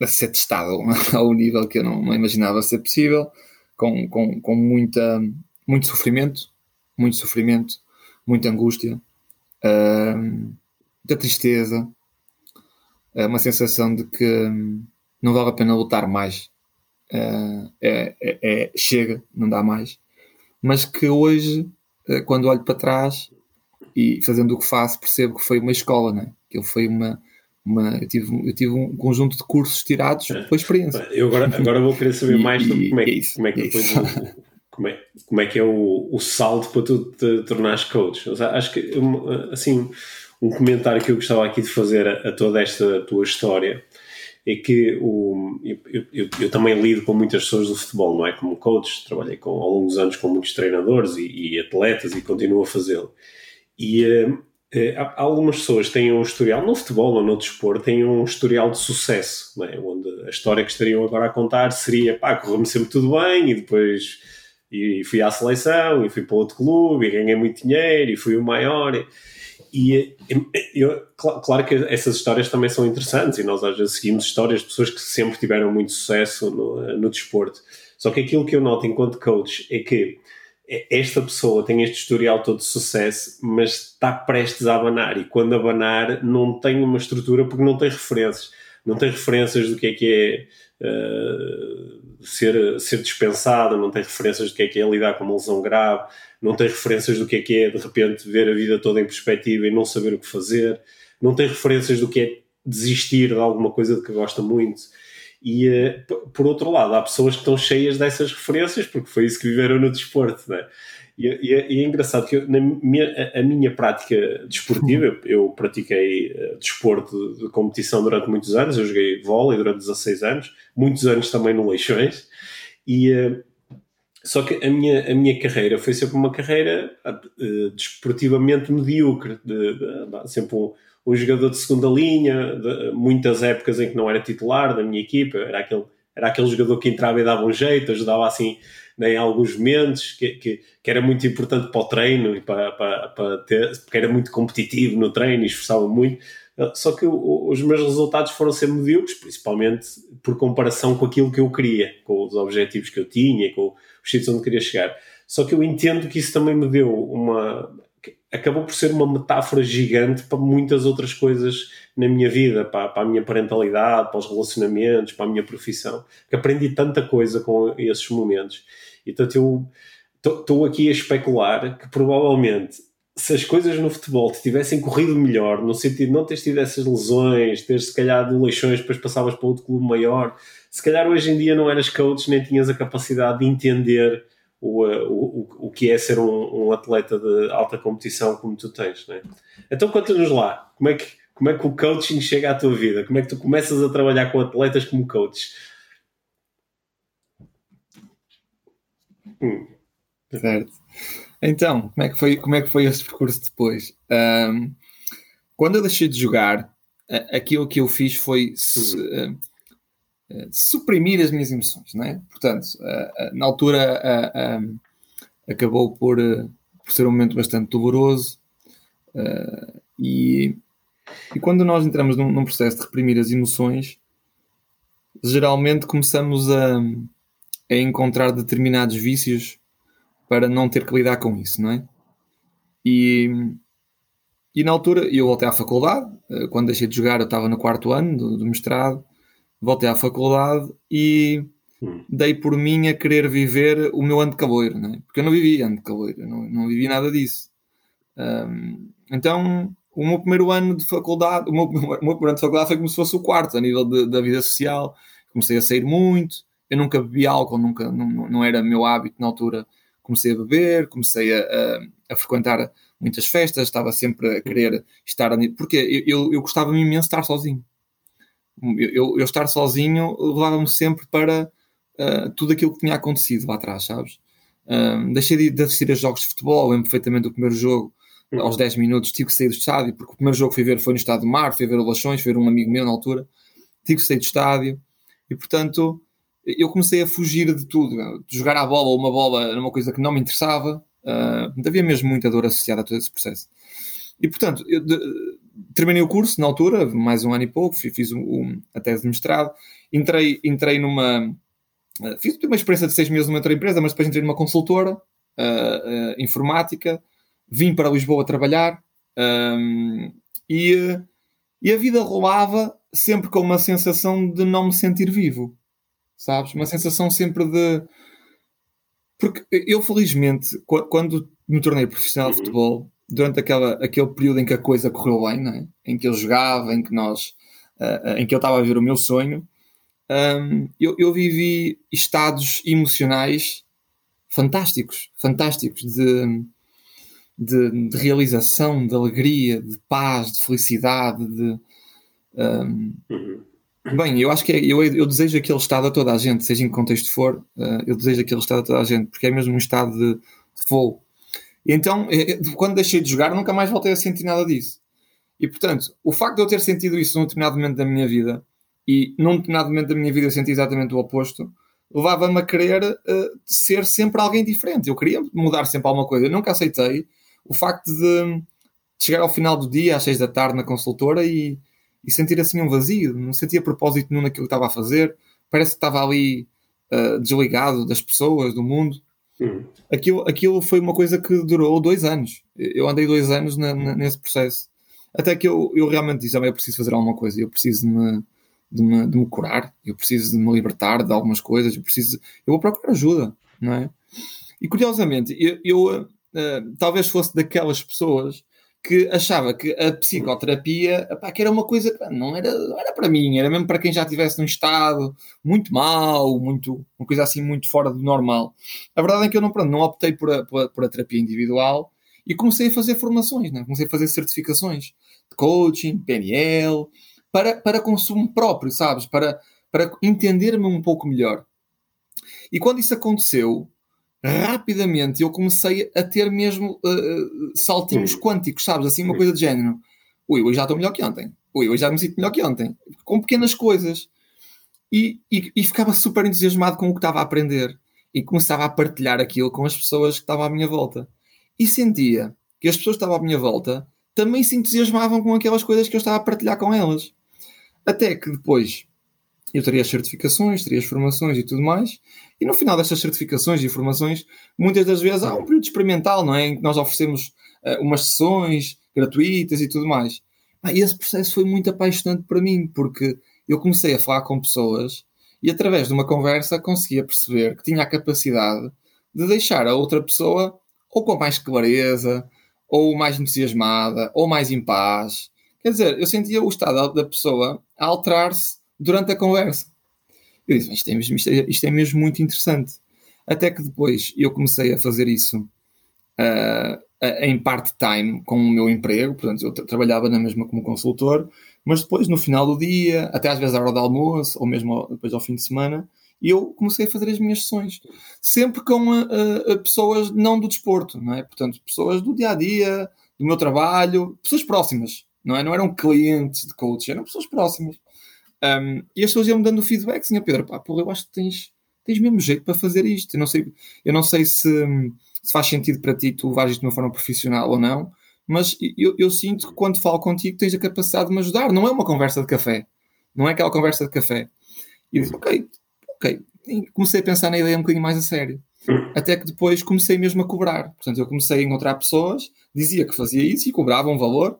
a ser testado ao nível que eu não, imaginava ser possível, com, com, com muita, muito sofrimento, muito sofrimento, muita angústia, muita tristeza, é uma sensação de que hum, não vale a pena lutar mais. Uh, é, é, é, chega, não dá mais. Mas que hoje, uh, quando olho para trás e fazendo o que faço, percebo que foi uma escola, né? que foi uma, uma eu, tive, eu tive um conjunto de cursos tirados é. pela experiência. Eu agora, agora vou querer saber mais sobre como é, é como é que depois como é, como é que é o, o salto para tu te tornares coach. Acho que assim um comentário que eu gostava aqui de fazer a, a toda esta tua história é que o, eu, eu, eu, também lido com muitas pessoas do futebol, não é? Como coach, trabalhei com, ao longo dos anos com muitos treinadores e, e atletas e continuo a fazê-lo. E uh, uh, algumas pessoas têm um historial, no futebol ou no desporto, têm um historial de sucesso, é? Onde a história que estariam agora a contar seria, pá, correu-me sempre tudo bem e depois e fui à seleção e fui para outro clube e ganhei muito dinheiro e fui o maior. E, e eu, claro que essas histórias também são interessantes e nós às vezes seguimos histórias de pessoas que sempre tiveram muito sucesso no, no desporto. Só que aquilo que eu noto enquanto coach é que esta pessoa tem este historial todo de sucesso, mas está prestes a abanar e quando abanar não tem uma estrutura porque não tem referências. Não tem referências do que é que é uh, ser, ser dispensado, não tem referências do que é que é lidar com uma lesão grave, não tem referências do que é que é de repente ver a vida toda em perspectiva e não saber o que fazer, não tem referências do que é desistir de alguma coisa de que gosta muito. E uh, por outro lado, há pessoas que estão cheias dessas referências porque foi isso que viveram no desporto, né? E, e, e é engraçado que eu, na minha, a, minha prática desportiva, eu pratiquei uh, desporto de competição durante muitos anos, eu joguei vôlei durante 16 anos, muitos anos também no Leixões, e uh, só que a minha, a minha carreira foi sempre uma carreira uh, desportivamente medíocre, de, de, de, sempre um, um, jogador de segunda linha, muitas épocas em que não era titular da minha equipa, era aquele, era aquele jogador que entrava e dava um jeito, ajudava assim né, em alguns momentos, que, que, que, era muito importante para o treino e para, para, para ter, porque era muito competitivo no treino e esforçava muito. Só que os meus resultados foram sempre medíocres, principalmente por comparação com aquilo que eu queria, com os objetivos que eu tinha, com os sítios onde queria chegar. Só que eu entendo que isso também me deu uma. acabou por ser uma metáfora gigante para muitas outras coisas na minha vida, para, para a minha parentalidade, para os relacionamentos, para a minha profissão, que aprendi tanta coisa com esses momentos. Então eu estou aqui a especular que provavelmente se as coisas no futebol te tivessem corrido melhor, no sentido de não teres tido essas lesões, teres se calhar de leixões, depois passavas para outro clube maior, se calhar hoje em dia não eras coach, nem tinhas a capacidade de entender o, o, o que é ser um, um atleta de alta competição como tu tens, né? Então conta-nos lá, como é, que, como é que o coaching chega à tua vida? Como é que tu começas a trabalhar com atletas como coach? Hum. Certo. Então, como é que foi, como é que foi esse percurso depois? Um, quando eu deixei de jogar, aquilo que eu fiz foi uh, suprimir as minhas emoções, não é? Portanto, uh, na altura uh, acabou por, por ser um momento bastante doloroso e, e quando nós entramos num, num, processo de reprimir as emoções, geralmente começamos a, a encontrar determinados vícios para não ter que lidar com isso, não é? E, e na altura eu voltei à faculdade, eh, quando deixei de jogar eu estava no quarto ano do, do mestrado, voltei à faculdade e hum. dei por mim a querer viver o meu ano de caloiro, não é? porque eu não vivi ano de caloiro, não, não vivi nada disso. Um, então o meu primeiro ano de faculdade, o meu, o meu primeiro ano de faculdade foi como se fosse o quarto a nível de, da vida social. Comecei a sair muito, eu nunca bebi álcool, nunca, não, não era meu hábito na altura comecei a beber, comecei a, a, a, frequentar muitas festas, estava sempre a querer estar. Porque eu, eu, eu gostava imenso de estar sozinho. Eu, eu estar sozinho levava-me sempre para uh, tudo aquilo que tinha acontecido lá atrás, sabes? Uh, deixei de, de assistir a jogos de futebol, lembro perfeitamente do primeiro jogo, uhum. aos 10 minutos tive que sair do estádio, porque o primeiro jogo que fui ver foi no Estado do Mar, fui ver o Lachões, fui ver um amigo meu na altura, antigo state de estádio, e portanto eu comecei a fugir de tudo, de jogar a bola ou uma bola era uma coisa que não me interessava, uh, havia mesmo muita dor associada a todo esse processo. E portanto, eu de, terminei o curso na altura, mais um ano e pouco, fiz um, um, a tese de mestrado, entrei, entrei numa. Uh, fiz uma experiência de seis meses numa outra empresa, mas depois entrei numa consultora uh, informática, vim para Lisboa trabalhar um, e, e a vida rolava sempre com uma sensação de não me sentir vivo sabes? Uma sensação sempre de. Porque eu, felizmente, quando me tornei profissional de uhum. futebol, durante aquela, aquele período em que a coisa correu bem, é? em que eu jogava, em que nós. Uh, em que eu estava a ver o meu sonho, um, eu, eu, vivi estados emocionais fantásticos, fantásticos de, de, de, realização, de alegria, de paz, de felicidade, de um, uhum. Bem, eu acho que é, eu, eu desejo aquele estado a toda a gente, seja em que contexto for, uh, eu desejo aquele estado a toda a gente, porque é mesmo um estado de, de. E então, eh, eh, quando deixei de jogar, nunca mais voltei a sentir nada disso. E portanto, o facto de eu ter sentido isso num determinado momento da minha vida e num determinado momento da minha vida eu senti exatamente o oposto, levava-me a querer uh, ser sempre alguém diferente. Eu queria mudar sempre alguma coisa. Eu nunca aceitei o facto de chegar ao final do dia, às seis da tarde, na consultora e e sentir assim um vazio, não sentia propósito nenhum naquilo que estava a fazer, parece que estava ali uh, desligado das pessoas, do mundo. Hum. Aquilo, aquilo foi uma coisa que durou dois anos. Eu andei dois anos na, na, nesse processo. Até que eu, eu realmente disse: ah, eu preciso fazer alguma coisa, eu preciso de me, de, me, de me curar, eu preciso de me libertar de algumas coisas, eu preciso, eu vou procurar ajuda, não é? E curiosamente, eu, eu uh, talvez fosse daquelas pessoas que achava que a psicoterapia que era uma coisa que não era, não era para mim, era mesmo para quem já estivesse num estado muito mau, muito, uma coisa assim muito fora do normal. A verdade é que eu não, pronto, não optei por a, por a, por, a, terapia individual e comecei a fazer formações, né? comecei a fazer certificações de coaching, PNL, para, para consumo próprio, sabes? Para, para entender-me um pouco melhor. E quando isso aconteceu, rapidamente eu comecei a ter mesmo uh, saltinhos quânticos, sabes? Assim, uma coisa de género. Ui, hoje já estou melhor que ontem. Ui, hoje já me sinto melhor que ontem. Com pequenas coisas. E, e, e, ficava super entusiasmado com o que estava a aprender. E começava a partilhar aquilo com as pessoas que estavam à minha volta. E sentia que as pessoas que estavam à minha volta também se entusiasmavam com aquelas coisas que eu estava a partilhar com elas. Até que depois eu teria as certificações, teria as formações e tudo mais, e no final destas certificações e formações, muitas das vezes há um período experimental, não é? Em que nós oferecemos uh, umas sessões gratuitas e tudo mais. Ah, e esse processo foi muito apaixonante para mim, porque eu comecei a falar com pessoas e através de uma conversa conseguia perceber que tinha a capacidade de deixar a outra pessoa ou com mais clareza, ou mais entusiasmada, ou mais em paz. Quer dizer, eu sentia o estado da pessoa a alterar-se durante a conversa. Eu disse, isto é, mesmo, isto, é, isto é mesmo muito interessante. Até que depois eu comecei a fazer isso uh, em part-time com o meu emprego, portanto eu trabalhava na mesma como consultor, mas depois no final do dia, até às vezes à hora do almoço, ou mesmo depois ao fim de semana, eu comecei a fazer as minhas sessões, sempre com uh, uh, pessoas não do desporto, não é? Portanto, pessoas do dia a dia, do meu trabalho, pessoas próximas, não é? Não eram clientes de coach, eram pessoas próximas. Um, e as pessoas iam-me dando feedback, assim, Pedro, pá, porra, eu acho que tens, tens mesmo jeito para fazer isto. Eu não sei, eu não sei se, se faz sentido para ti tu isto de uma forma profissional ou não, mas eu, eu, sinto que quando falo contigo tens a capacidade de me ajudar. Não é uma conversa de café. Não é aquela conversa de café. E disse, ok, ok. E comecei a pensar na ideia um bocadinho mais a sério. Até que depois comecei mesmo a cobrar. Portanto, eu comecei a encontrar pessoas, dizia que fazia isso e cobrava um valor.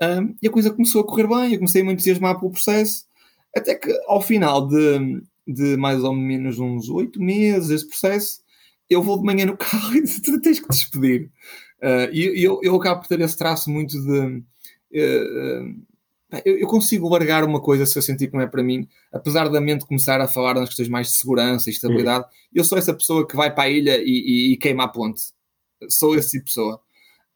Um, e a coisa começou a correr bem. Eu comecei a me entusiasmar pelo processo. Até que ao final de, de mais ou menos uns oito meses, esse processo, eu vou de manhã no carro e tu tens que despedir. Uh, e eu, eu acabo por ter esse traço muito de. Uh, eu, eu, consigo largar uma coisa se eu sentir que não é para mim, apesar da mente começar a falar nas questões mais de segurança e estabilidade. Uhum. Eu sou essa pessoa que vai para a ilha e, e, e queima a ponte. Sou esse tipo de pessoa.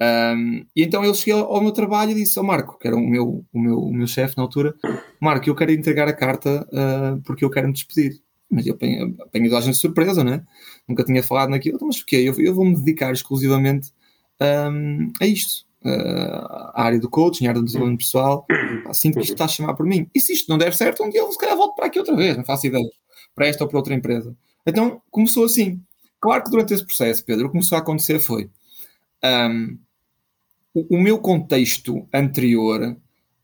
Um, e então ele chegou ao meu trabalho e disse ao Marco, que era o meu, o meu, o meu chefe na altura: Marco, eu quero entregar a carta uh, porque eu quero me despedir. Mas eu apanho a gente de surpresa, né? Nunca tinha falado naquilo. Então, mas porquê? Eu, eu vou-me dedicar exclusivamente um, a isto. uh, a área do coaching, a área do desenvolvimento pessoal, sinto que isto está a chamar por mim. E se isto não der certo, um dia eu se calhar volto para aqui outra vez, não faço ideia, para esta ou para outra empresa. Então começou assim. Claro que durante esse processo, Pedro, o que começou a acontecer foi um, o, o, meu contexto anterior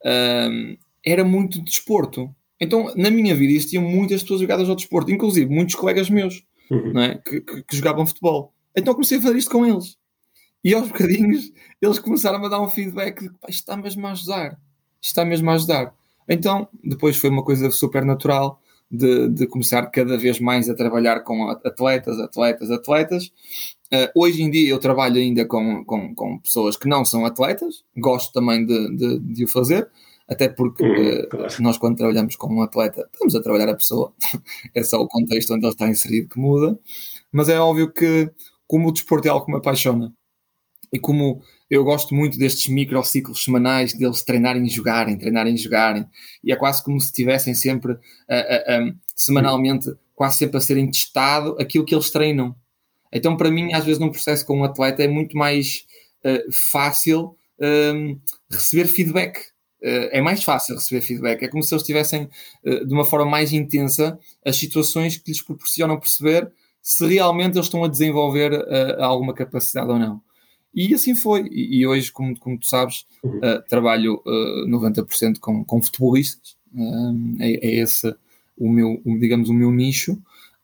um, era muito de desporto. Então, na minha vida, existiam muitas pessoas ligadas ao desporto, inclusive muitos colegas meus uhum. é? que, que, que, jogavam futebol. Então comecei a fazer isto com eles. E aos bocadinhos eles começaram a dar um feedback de que está mesmo a ajudar. Está mesmo a ajudar. Então, depois foi uma coisa super natural de, de começar cada vez mais a trabalhar com atletas, atletas, atletas. Uh, hoje em dia eu trabalho ainda com, com, com, pessoas que não são atletas, gosto também de, de, de o fazer, até porque uh, claro. nós, quando trabalhamos com um atleta, estamos a trabalhar a pessoa, é só o contexto onde ele está inserido que muda, mas é óbvio que, como o desporto é algo que me apaixona e como eu gosto muito destes microciclos semanais deles treinarem e jogarem, treinarem e jogarem, e é quase como se estivessem sempre, uh, uh, um, semanalmente, quase sempre a serem testado aquilo que eles treinam. Então, para mim, às vezes, num processo com um atleta é muito mais uh, fácil um, receber feedback. Uh, é mais fácil receber feedback. É como se eles tivessem, uh, de uma forma mais intensa, as situações que lhes proporcionam perceber se realmente eles estão a desenvolver alguma capacidade ou não. E assim foi. E, e hoje, como, como tu sabes, uh, trabalho uh, 90% com, com futebolistas. Um, é, é, esse o meu, o, digamos, o meu nicho.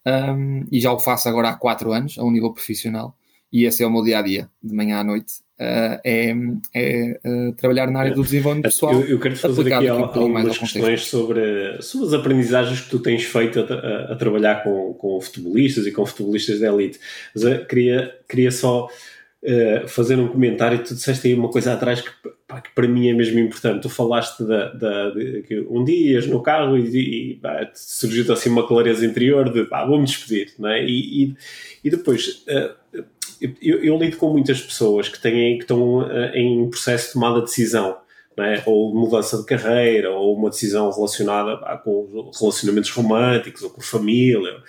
Um, e já o faço agora há 4 anos, a um nível profissional. E esse é o meu dia a dia, de manhã à noite. Uh, é, é uh, trabalhar na área do desenvolvimento pessoal. Eu, eu quero fazer aqui algumas questões sobre, sobre as aprendizagens que tu tens feito a, a, a, trabalhar com, com futebolistas e com futebolistas de elite. Mas, queria, queria só uh, fazer um comentário. Tu disseste aí uma coisa atrás que, pá, que para mim é mesmo importante. Tu falaste da, da, de, que um dia ias no carro e, e surgiu assim uma clareza interior de pá, vou-me despedir, não é? E, e, e depois. Uh, eu, eu, lido com muitas pessoas que, têm, que estão uh, em processo de tomada de decisão, é? ou mudança de carreira, ou uma decisão relacionada com relacionamentos românticos, ou com família,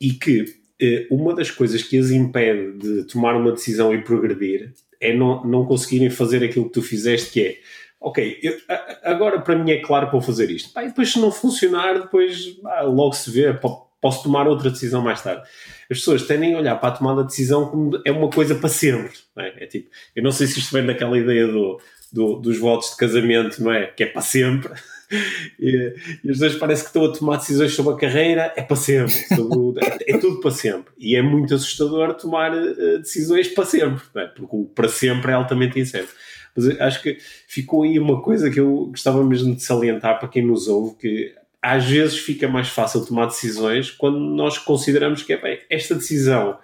e que uma das coisas que as impede de tomar uma decisão e progredir é não, não conseguirem fazer aquilo que tu fizeste, que é ok, eu, agora para mim é claro vou fazer isto. Pá, e depois se não funcionar, depois logo se vê, posso tomar outra decisão mais tarde. As pessoas tendem a olhar para a tomada de decisão como é uma coisa para sempre. É? é? tipo, eu não sei se isto vem daquela ideia do, do, dos votos de casamento, não é? Que é para sempre e, e, os dois parece que estão a tomar decisões sobre a carreira, é para sempre, é, é, tudo para sempre. E é muito assustador tomar uh, decisões para sempre, é? porque o para sempre é altamente incerto. Mas acho que ficou aí uma coisa que eu gostava mesmo de salientar para quem nos ouve, que às vezes fica mais fácil tomar decisões quando nós consideramos que é bem, esta decisão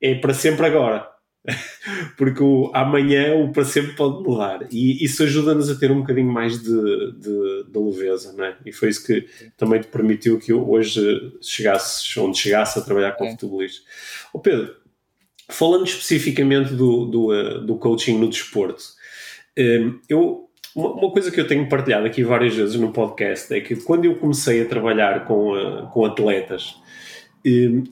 é para sempre agora porque o amanhã o para sempre pode mudar e isso ajuda-nos a ter um bocadinho mais de, de, de leveza, não é? E foi isso que também te permitiu que hoje chegasses onde chegasse a trabalhar com é. futebolistas. Oh Pedro, falando especificamente do, do, eh, do coaching no desporto, eh, eu, uma coisa que eu tenho partilhado aqui várias vezes no podcast é que quando eu comecei a trabalhar com, eh, com atletas, eu,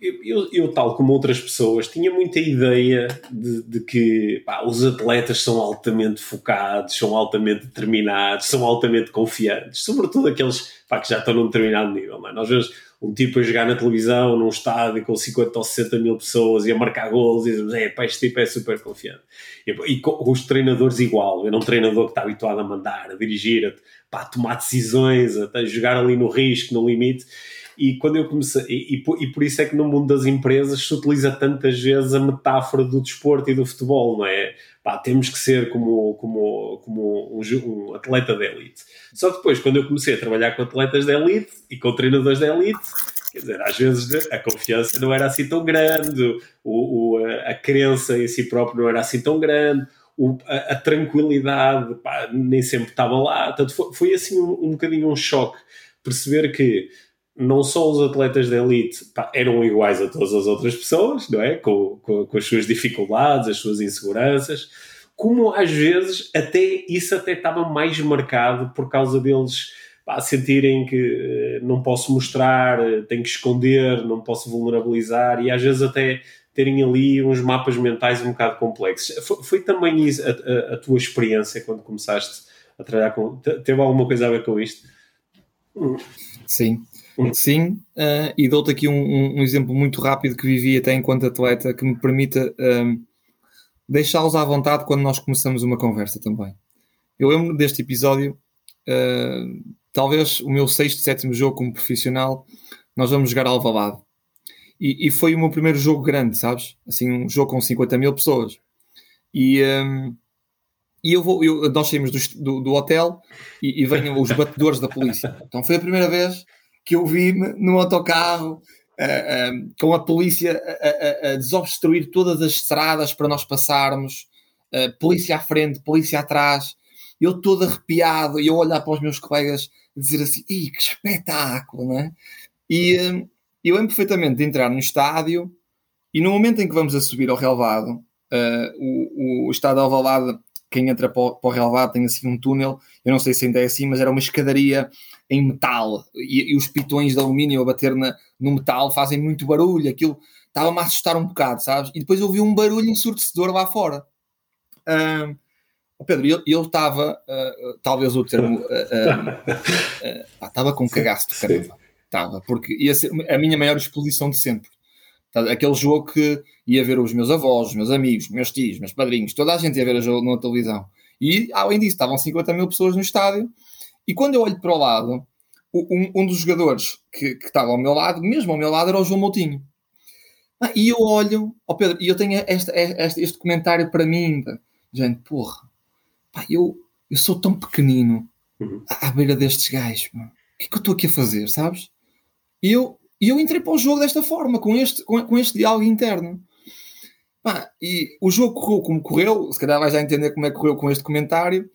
eu, eu, tal como outras pessoas, tinha muita ideia de, de que pá, os atletas são altamente focados, são altamente determinados, são altamente confiantes, sobretudo aqueles pá, que já estão num determinado nível. É? Nós vemos um tipo a jogar na televisão, num estádio com 50 ou 60 mil pessoas e a marcar gols e dizemos, é, pá, este tipo é super confiante. E, e com os treinadores igual, era um treinador que está habituado a mandar, a dirigir, a, a tomar decisões, a, a jogar ali no risco, no limite e quando eu comecei, e, e, por, e, por isso é que no mundo das empresas se utiliza tantas vezes a metáfora do desporto e do futebol, não é? Pá, temos que ser como, como, como um, um, atleta de elite. Só que depois, quando eu comecei a trabalhar com atletas de elite e com treinadores de elite, quer dizer, às vezes a confiança não era assim tão grande, o, o a, a crença em si próprio não era assim tão grande, o, a, a, tranquilidade pá, nem sempre estava lá. Portanto, foi, foi assim um, um bocadinho um choque perceber que não só os atletas da elite pá, eram iguais a todas as outras pessoas, não é? Com, com, com, as suas dificuldades, as suas inseguranças, como às vezes até isso até estava mais marcado por causa deles pá, sentirem que uh, não posso mostrar, uh, tenho que esconder, não posso vulnerabilizar e às vezes até terem ali uns mapas mentais um bocado complexos. Foi, foi também isso, a, a, a, tua experiência quando começaste a trabalhar com. Teve alguma coisa a ver com isto? Sim, hum. sim, uh, e dou-te aqui um, um, exemplo muito rápido que vivi até enquanto atleta que me permita um, deixá-los à vontade quando nós começamos uma conversa também. Eu lembro deste episódio, uh, talvez o meu sexto, sétimo jogo como profissional, nós vamos jogar Alvalade. E, e foi o meu primeiro jogo grande, sabes? Assim, um jogo com 50 mil pessoas. E, um, e eu vou, eu, nós saímos do, do, do hotel e, e os batedores da polícia. Então foi a primeira vez que eu vi-me num autocarro uh, uh, com a polícia a, a, a, desobstruir todas as estradas para nós passarmos, uh, polícia à frente, polícia atrás. Eu todo arrepiado e eu olhar para os meus colegas dizer assim: Ih, que espetáculo, não é? E um, eu lembro perfeitamente de entrar no estádio e no momento em que vamos a subir ao relevado, o, o estádio Alvalade quem entra para o, para o relevado tem assim um túnel, eu não sei se ainda é assim, mas era uma escadaria em metal e, e os pitões de alumínio a bater na, no metal fazem muito barulho, aquilo estava-me a assustar um bocado, sabes? E depois ouvi um barulho ensurdecedor lá fora. Uh, Pedro, eu estava, uh, talvez o termo, estava uh, com cagaço de caramba, estava, porque ia ser a minha maior exposição de sempre. Aquele jogo que ia ver os meus avós, os meus amigos, meus tios, meus padrinhos, toda a gente ia ver o jogo na televisão. E, além disso, estavam 50 mil pessoas no estádio. E quando eu olho para o lado, um, um dos jogadores que, que, estava ao meu lado, mesmo ao meu lado, era o João Moutinho. Ah, e eu olho, oh Pedro, e eu tenho este, este, este comentário para mim, gente, porra, pá, eu, eu sou tão pequenino uhum. à, à beira destes gajos, o que é que eu estou aqui a fazer, sabes? E eu, eu entrei para o jogo desta forma, com este, com, com este diálogo interno. Pá, e o jogo correu como correu, se calhar vais já entender como é que correu com este comentário.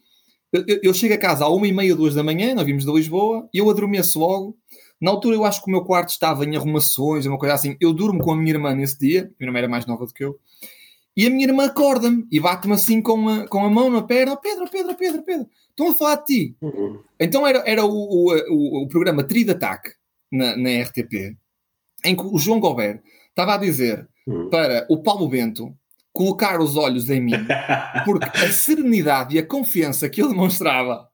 Eu, eu, eu chego a casa à uma e meia, duas da manhã, nós vimos de Lisboa, e eu adormeço logo. Na altura eu acho que o meu quarto estava em arrumações, uma coisa assim. Eu durmo com a minha irmã nesse dia, a minha irmã era mais nova do que eu, e a minha irmã acorda-me e bate-me assim com a, com a mão na perna: oh, Pedro, Pedro, Pedro, Pedro, estão a falar de ti. Uhum. Então era, era o, o, o, o programa Tri de Ataque na, na RTP, em que o João Gobert estava a dizer hum. para o Paulo Bento colocar os olhos em mim, porque a serenidade e a confiança que ele demonstrava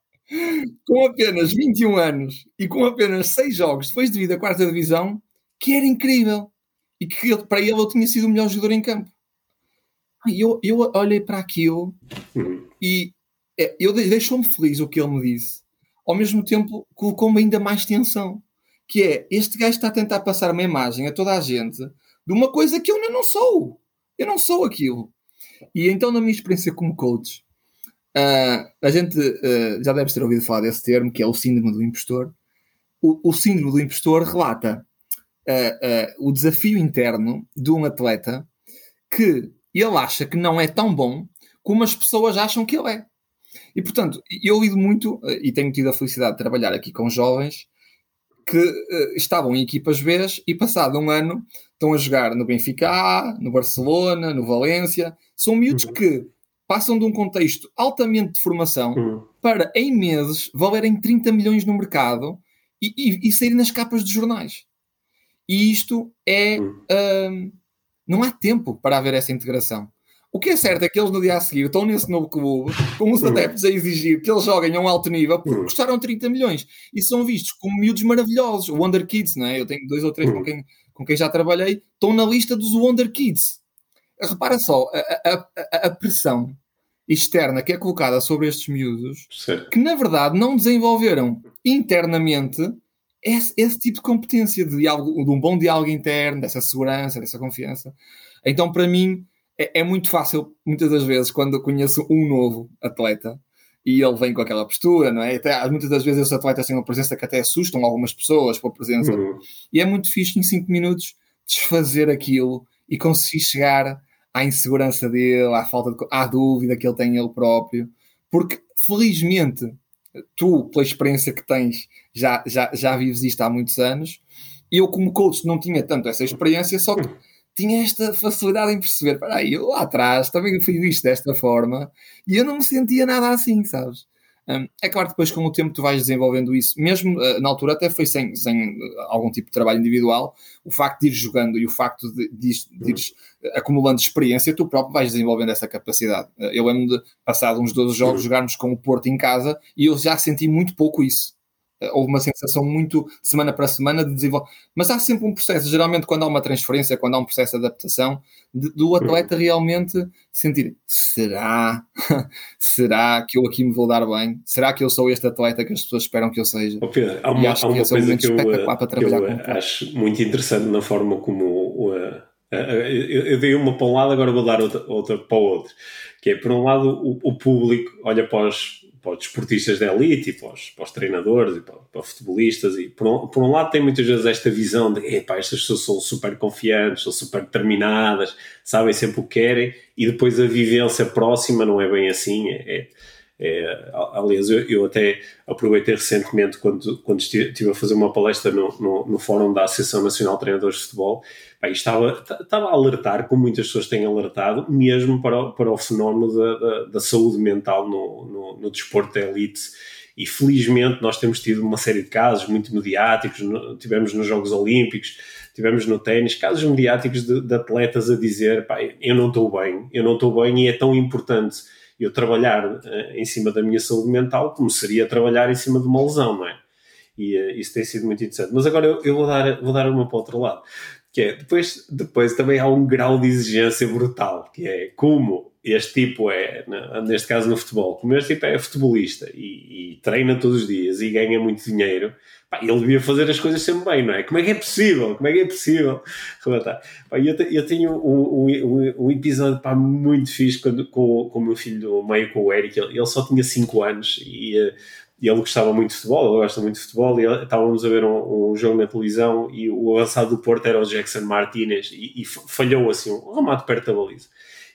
com apenas 21 anos e com apenas 6 jogos depois de vir da quarta divisão, que era incrível. E que ele, para ele eu tinha sido o melhor jogador em campo. E eu, eu olhei para aquilo e é, eu deixou-me feliz o que ele me disse. Ao mesmo tempo, colocou-me ainda mais tensão que é este gajo está a tentar passar uma imagem a toda a gente de uma coisa que eu ainda não sou. Eu não sou aquilo. E então, na minha experiência como coach, uh, a gente uh, já deve ter ouvido falar desse termo, que é o síndrome do impostor. O, o síndrome do impostor relata uh, o desafio interno de um atleta que ele acha que não é tão bom como as pessoas acham que ele é. E portanto, eu lido muito, e tenho tido a felicidade de trabalhar aqui com jovens que uh, estavam em equipas B e passado um ano estão a jogar no Benfica A, no Barcelona, no Valência. São miúdos uhum. que passam de um contexto altamente de formação uhum. para, em meses, valerem 30 milhões no mercado e, e, e saírem nas capas de jornais. E isto é. Uhum. Uh, não há tempo para haver essa integração. O que é certo é que eles no dia a seguir estão nesse novo clube, com os adeptos a exigir que eles joguem a um alto nível, porque custaram 30 milhões. E são vistos como miúdos maravilhosos. Wonder Kids, não é? Eu tenho dois ou três com quem, com quem já trabalhei, estão na lista dos Wonder Kids. Repara só, a, a, a, a pressão externa que é colocada sobre estes miúdos, certo. que na verdade não desenvolveram internamente esse, esse, tipo de competência de, diálogo, de um bom diálogo interno, dessa segurança, dessa confiança. Então, para mim, é, é, muito fácil, muitas das vezes, quando eu conheço um novo atleta e ele vem com aquela postura, não é? Até, muitas das vezes esses atletas têm uma presença que até assustam algumas pessoas com a presença. Uhum. E é muito fixe em 5 minutos desfazer aquilo e conseguir chegar à insegurança dele, à falta de, à dúvida que ele tem ele próprio. Porque, felizmente, tu, pela experiência que tens, já, já, já vives isto há muitos anos. Eu, como coach, não tinha tanto essa experiência, só que tinha esta facilidade em perceber, peraí, eu lá atrás também fiz isto desta forma e eu não me sentia nada assim, sabes? Um, é claro que depois com o tempo tu vais desenvolvendo isso, mesmo uh, na altura até foi sem, sem uh, algum tipo de trabalho individual, o facto de ir jogando e o facto de, de, de ires acumulando experiência, tu próprio vais desenvolvendo essa capacidade. Eu lembro de, passado uns 12 jogos, jogarmos com o Porto em casa e eu já senti muito pouco isso. Eh, houve uma sensação muito de semana para semana de desenvolver. Mas há sempre um processo, geralmente quando há uma transferência, quando há um processo de adaptação, de, do atleta realmente sentir: será? será que eu aqui me vou dar bem? Será que eu sou este atleta que as pessoas esperam que eu seja? Oh Pedro, há uma, há uma coisa um que eu, eu acho muito interessante na forma como. Uh, eu, eu, dei uma para um lado, agora vou dar outra, outra para o outro. Que é, por um lado, o, o público olha para os para os desportistas da elite e para os, para os treinadores e para, para os futebolistas. E por um, por um, lado, tem muitas vezes esta visão de epá, estas pessoas são super confiantes, são super determinadas, sabem sempre o que querem, e depois a vivência próxima não é bem assim. É, é, é aliás, eu, eu, até aproveitei recentemente quando, quando estive a fazer uma palestra no, no, no Fórum da Associação Nacional de Treinadores de Futebol Estava, estava a alertar, como muitas pessoas têm alertado, mesmo para o, para o fenómeno da, da, da saúde mental no, no, no, desporto da elite. E felizmente nós temos tido uma série de casos muito mediáticos, tivemos nos Jogos Olímpicos, tivemos no ténis, casos mediáticos de, de atletas a dizer: eu não estou bem, eu não estou bem, e é tão importante eu trabalhar uh, em cima da minha saúde mental como seria trabalhar em cima de uma lesão, não é? E uh, isso tem sido muito interessante. Mas agora eu, eu, vou, dar, vou dar uma para o outro lado que é, depois, depois também há um grau de exigência brutal, que é como este tipo é, neste caso no futebol, como este tipo é futebolista e, e treina todos os dias e ganha muito dinheiro, pá, ele devia fazer as coisas sempre bem, não é? Como é que é possível? Como é que é possível Pá, eu, te, eu tenho um, um, um, episódio pá, muito fixe quando, com, com o meu filho meio com o Eric, ele, ele só tinha 5 anos e uh, e ele gostava muito de futebol, ele gosta muito de futebol, e estávamos a ver um, um, jogo na televisão e o avançado do Porto era o Jackson Martinez e, e falhou assim um remate perto da baliza.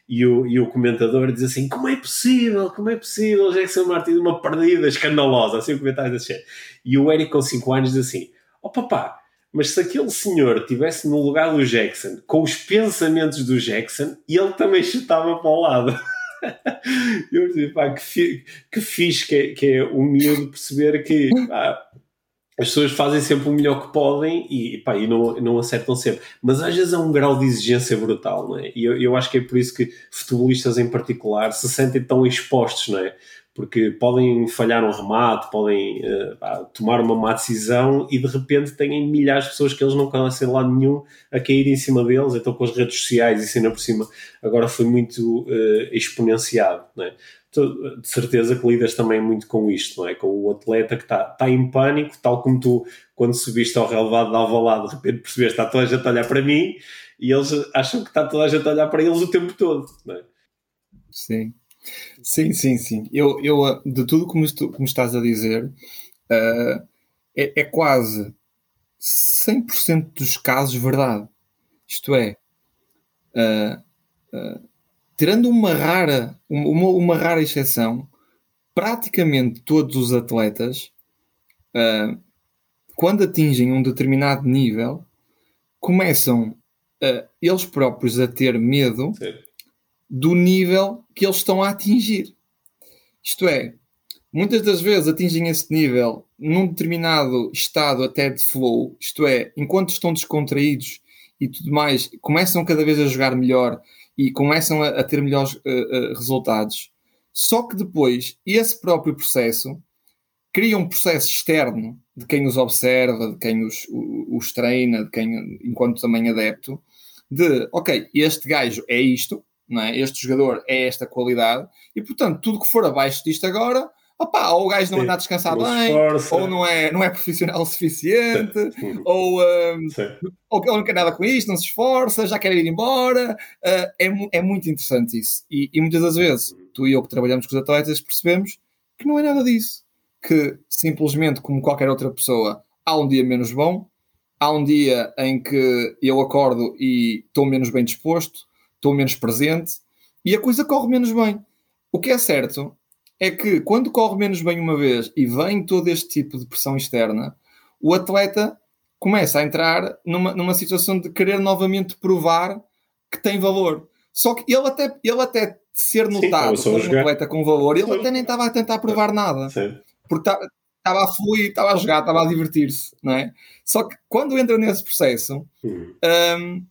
E o, e o comentador diz assim: Como é possível? Como é possível? Jackson Martinez, uma perdida escandalosa, assim o comentário desse E o Eric, com 5 anos, diz assim: oh, papá, mas se aquele senhor estivesse no lugar do Jackson, com os pensamentos do Jackson, ele também chutava para o lado. eu disse, pá, que, fi, que fixe que é, que é miúdo perceber que pá, as pessoas fazem sempre o melhor que podem e, pá, e não, não acertam sempre. Mas às vezes há um grau de exigência brutal, não é? E eu, eu acho que é por isso que futebolistas em particular se sentem tão expostos, não é? Porque podem falhar um remate, podem uh, tomar uma má decisão e de repente têm milhares de pessoas que eles não conhecem lá nenhum a cair em cima deles, então com as redes sociais e cena por cima agora foi muito uh, exponenciado, né? De certeza que lidas também muito com isto, não é? Com o atleta que está tá em pânico, tal como tu, quando subiste ao relevado de Alvalade, de repente percebeste, está toda a gente a olhar para mim e eles acham que está toda a gente a olhar para eles o tempo todo, não é? Sim. Sim, sim, sim. Eu, eu ah, de tudo como, estou, como estás a dizer, uh, é, é quase 100% dos casos verdade. Isto é, uh, uh, tirando uma rara, uma, uma rara exceção, praticamente todos os atletas, uh, quando atingem um determinado nível, começam eles próprios a ter medo Sim do nível que eles estão a atingir. Isto é, muitas das vezes atingem esse nível num determinado estado até de flow, isto é, enquanto estão descontraídos e tudo mais, começam cada vez a jogar melhor e começam a, a ter melhores uh, uh, resultados. Só que depois, esse próprio processo cria um processo externo de quem os observa, de quem os, os treina, de quem, enquanto também adepto, de ok, este gajo é isto, não é? Este jogador é esta qualidade e, portanto, tudo que for abaixo disto agora, opa, ou o gajo não anda a descansar bem, ou não é, não é profissional o suficiente, ou, um, ou, ou, não quer nada com isto, não se esforça, já quer ir embora. Uh, é, é muito interessante isso. E, e muitas das vezes, tu e eu que trabalhamos com os atletas, percebemos que não é nada disso. Que simplesmente, como qualquer outra pessoa, há um dia menos bom, há um dia em que eu acordo e estou menos bem disposto, estou menos presente e a coisa corre menos bem. O que é certo é que quando corre menos bem uma vez e vem todo este tipo de pressão externa, o atleta começa a entrar numa, numa situação de querer novamente provar que tem valor. Só que ele até, ele até ser notado como um atleta com valor, ele até nem estava a tentar provar nada. Sim. Porque estava a fluir, estava a jogar, estava a divertir-se, não é? Só que quando entra nesse processo, uhum. um,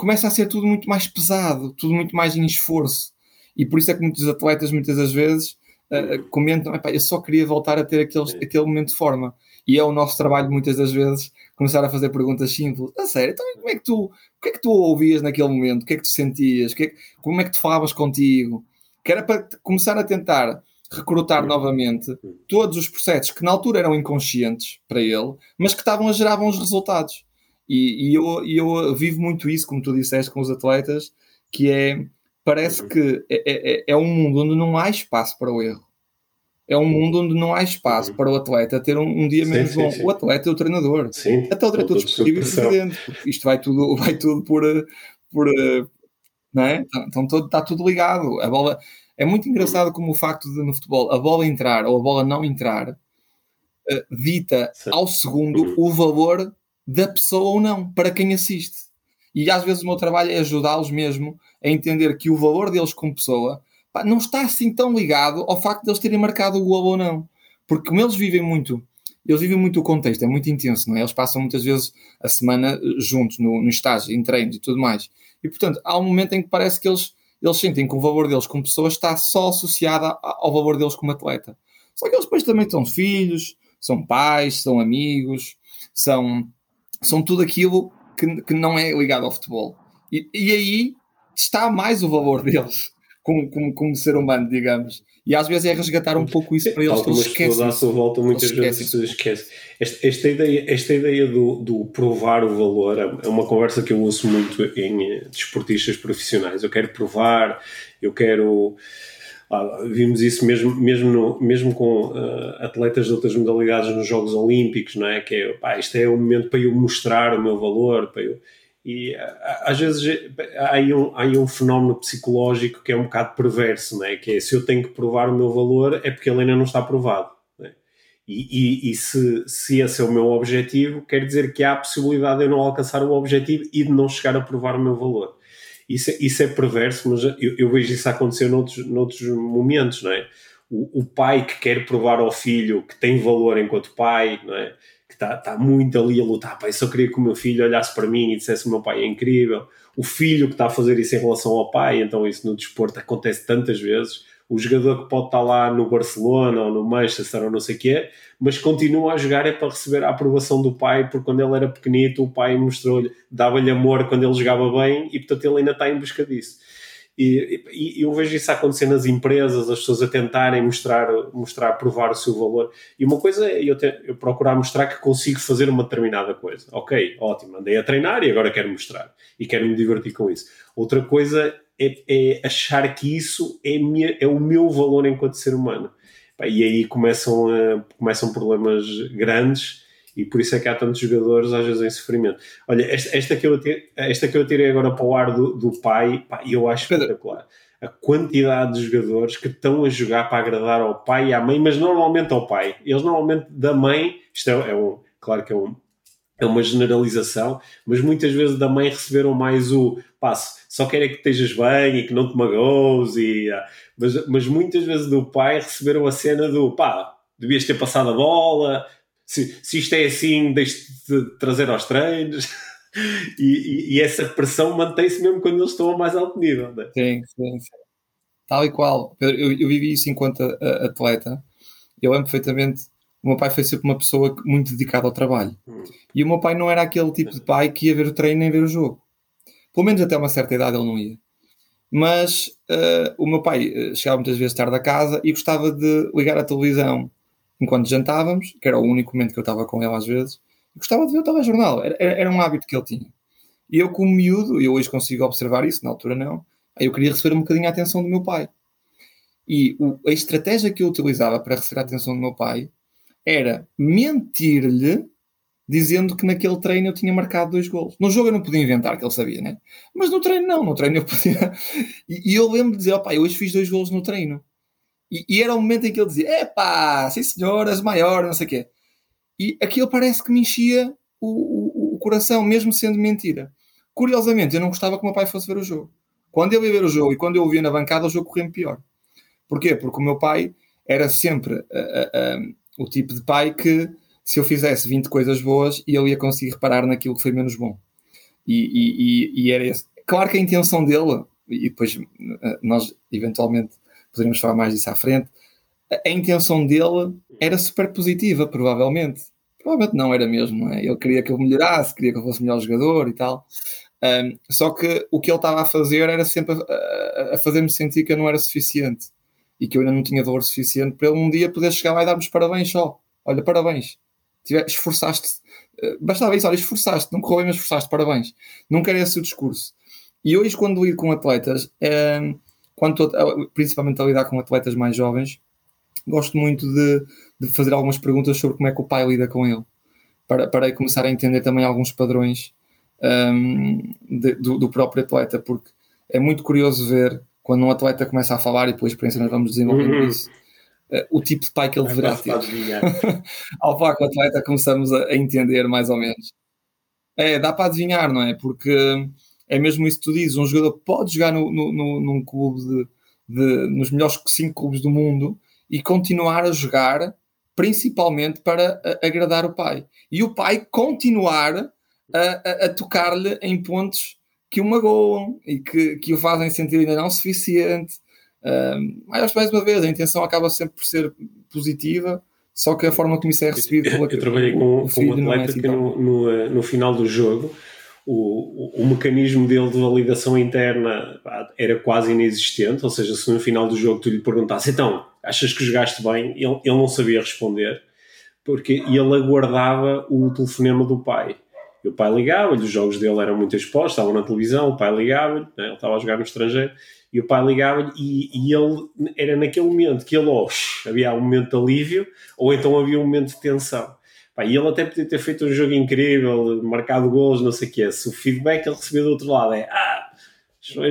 começa a ser tudo muito mais pesado, tudo muito mais em esforço. E por isso é que muitos atletas, muitas das vezes, uh, comentam: eu só queria voltar a ter aquele, aquele momento de forma. E é o nosso trabalho, muitas das vezes, começar a fazer perguntas simples. A sério, então como é que tu, o que é que tu ouvias naquele momento? O que é que tu sentias? Que é que, como é que tu falavas contigo? Que era para começar a tentar recrutar novamente todos os processos que na altura eram inconscientes para ele, mas que estavam a gerar bons resultados. E, e eu, eu vivo muito isso, como tu disseste, com os atletas, que é parece que é, é, é um mundo onde não há espaço para o erro. É um mundo onde não há espaço para o atleta ter um, um dia sim, menos sim, bom. Sim. O atleta é o treinador. Sim, Até o diretor desportivo e o presidente. Isto vai tudo, vai tudo por. por não é? Então, então todo, está tudo ligado. A bola, é muito engraçado como o facto de no futebol a bola entrar ou a bola não entrar uh, dita ao segundo uhum. o valor da pessoa ou não, para quem assiste. E às vezes o meu trabalho é ajudá-los mesmo a entender que o valor deles como pessoa pá, não está assim tão ligado ao facto de eles terem marcado o gol ou não. Porque como eles vivem muito, eles vivem muito o contexto, é muito intenso, não é? Eles passam muitas vezes a semana eh, juntos, no, no estágio, em treinos e tudo mais. E portanto, há um momento em que parece que eles, eles sentem que o valor deles como pessoa está só associado ao valor deles como atleta. Só que eles depois também são filhos, são pais, são amigos, são, são tudo aquilo que, que não é ligado ao futebol. E, e aí está mais o valor deles como, como, como ser humano, digamos. E às vezes é resgatar um pouco isso para eles. Algumas pessoas à sua volta muitas vezes esquecem. Esta, esta, ideia, esta ideia do, do provar o valor é, é uma conversa que eu ouço muito em eh, desportistas profissionais. Eu quero provar, eu quero. Vimos isso mesmo, mesmo, no, mesmo com uh, atletas de outras modalidades nos Jogos Olímpicos, não é? Que é, pá, isto é o momento para eu mostrar o meu valor, para eu e às vezes há aí, um, há aí um fenómeno psicológico que é um bocado perverso, não é? que é se eu tenho que provar o meu valor é porque ele ainda não está provado. É? E, e, e, se, se esse é o meu objetivo, quer dizer que há a possibilidade de eu não alcançar o objetivo e de não chegar a provar o meu valor. Isso, é, isso é perverso, mas eu, eu vejo isso acontecer noutros, noutros momentos, não é? O, o pai que quer provar ao filho que tem valor enquanto pai, não é? está tá muito ali a lutar. Pai, só queria que o meu filho olhasse para mim e dissesse: o meu pai é incrível. O filho que está a fazer isso em relação ao pai, então isso no desporto acontece tantas vezes. O jogador que pode estar lá no Barcelona ou no Manchester ou não sei o quê, mas continua a jogar é para receber a aprovação do pai, porque quando ele era pequenito, o pai mostrou-lhe, dava-lhe amor quando ele jogava bem e portanto ele ainda está em busca disso. E, e, eu vejo isso acontecer nas empresas, as pessoas a tentarem mostrar, mostrar, provar o seu valor. E uma coisa é eu, eu procurar mostrar que consigo fazer uma determinada coisa. Ok, ótimo, andei a treinar e agora quero mostrar. E quero me divertir com isso. Outra coisa é, é achar que isso é, minha, é, o meu valor enquanto ser humano. E aí começam, a, começam problemas grandes e por isso é que há tantos jogadores às vezes em sofrimento. Olha, esta, esta, que, eu tirei, esta que eu tirei agora para o ar do, do pai, pá, eu acho Pedro. espetacular. A quantidade de jogadores que estão a jogar para agradar ao pai e à mãe, mas normalmente ao pai. Eles normalmente da mãe, isto é, é um, claro que é, um, é uma generalização, mas muitas vezes da mãe receberam mais o passo, só querem que estejas bem e que não te magoes, e, ah, mas, mas muitas vezes do pai receberam a cena do pá, devias ter passado a bola, se, se isto é assim, deixe de trazer aos treinos. E, e, e, essa pressão mantém-se mesmo quando eles estão a mais alto nível. Não é? Sim, sim, sim. Tal e qual. Eu, eu vivi isso enquanto atleta. Eu lembro perfeitamente. O meu pai foi sempre uma pessoa muito dedicada ao trabalho. Hum. E o meu pai não era aquele tipo de pai que ia ver o treino nem ver o jogo. Pelo menos até uma certa idade ele não ia. Mas uh, o meu pai eh, chegava muitas vezes tarde a casa e gostava de ligar a televisão enquanto jantávamos, que era o único momento que eu estava com ele às vezes, gostava de ver o telejornal, era, era um hábito que ele tinha. E eu, como miúdo, e hoje consigo observar isso, na altura não, eu queria receber um bocadinho a atenção do meu pai. E o, a estratégia que eu utilizava para receber a atenção do meu pai era mentir-lhe dizendo que naquele treino eu tinha marcado dois gols. No jogo eu não podia inventar, que ele sabia, né? Mas no treino não, no treino eu podia. E, e eu lembro de dizer, ó pai, hoje fiz dois gols no treino. E, e, era o momento em que ele dizia: Epá, sim senhor, és maior, não sei o quê. E aquilo parece que me enchia o, o, o, coração, mesmo sendo mentira. Curiosamente, eu não gostava que o meu pai fosse ver o jogo. Quando eu ia ver o jogo e quando eu o via na bancada, o jogo corria pior. Porquê? Porque o meu pai era sempre uh, uh, o tipo de pai que, se eu fizesse 20 coisas boas, ele ia conseguir reparar naquilo que foi menos bom. E, e, e, e era esse. Claro que a intenção dele, e depois nós eventualmente poderíamos falar mais disso à frente, a intenção dele era super positiva, provavelmente. Provavelmente não era mesmo, não é? Ele queria que eu melhorasse, queria que eu fosse melhor jogador e tal. Um, só que o que ele estava a fazer era sempre a, a fazer-me sentir que eu não era suficiente e que eu ainda não tinha valor suficiente para ele um dia poder chegar lá e dar-me parabéns só. Olha, parabéns. Tive, esforçaste. Uh, bastava isso, olha, esforçaste, não correu bem, mas esforçaste, parabéns. Nunca era esse o discurso. E hoje, quando lido com atletas, um, quando principalmente a lidar com atletas mais jovens, gosto muito de, de, fazer algumas perguntas sobre como é que o pai lida com ele, para, para começar a entender também alguns padrões um, de, do, do, próprio atleta, porque é muito curioso ver quando um atleta começa a falar e pela experiência nós vamos desenvolvendo uhum. isso. O tipo de pai que ele deverá ter. Ao falar com o atleta, começamos a, entender mais ou menos. É, dá para adivinhar, não é? Porque é mesmo isso que tu dizes: um jogador pode jogar no, no, no, num clube de, de, nos melhores cinco clubes do mundo e continuar a jogar principalmente para agradar o pai. E o pai continuar a, a, a tocar-lhe em pontos que o magoam e que, que o fazem sentir ainda não suficiente. Um, mas mais uma vez, a intenção acaba sempre por ser positiva, só que a forma como isso é recebido. Eu, eu, eu trabalhei com, com um atleta é assim que no, no, eh, no final do jogo o, o, o, mecanismo dele de validação interna era quase inexistente, ou seja, se no final do jogo tu lhe perguntasse então, achas que jogaste bem? Ele, ele não sabia responder, porque ele aguardava o telefonema do pai. E o pai ligava-lhe, os jogos dele eram muito expostos, estavam na televisão, o pai ligava-lhe, né, ele estava a jogar no estrangeiro, e o pai ligava-lhe, e, e, ele, era naquele momento que ele, oh, havia um momento de alívio, ou então havia um momento de tensão. Pá, e ele até podia ter feito um jogo incrível, marcado gols, não sei o quê. Se o feedback que ele recebeu do outro lado é ah,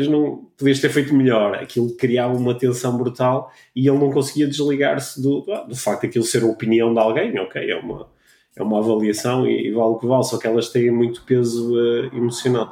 não podias ter feito melhor, aquilo criava uma tensão brutal e ele não conseguia desligar-se do, do facto de aquilo ser a opinião de alguém, ok, é uma, é uma avaliação e, e vale o que vale, só que elas têm muito peso uh, emocional.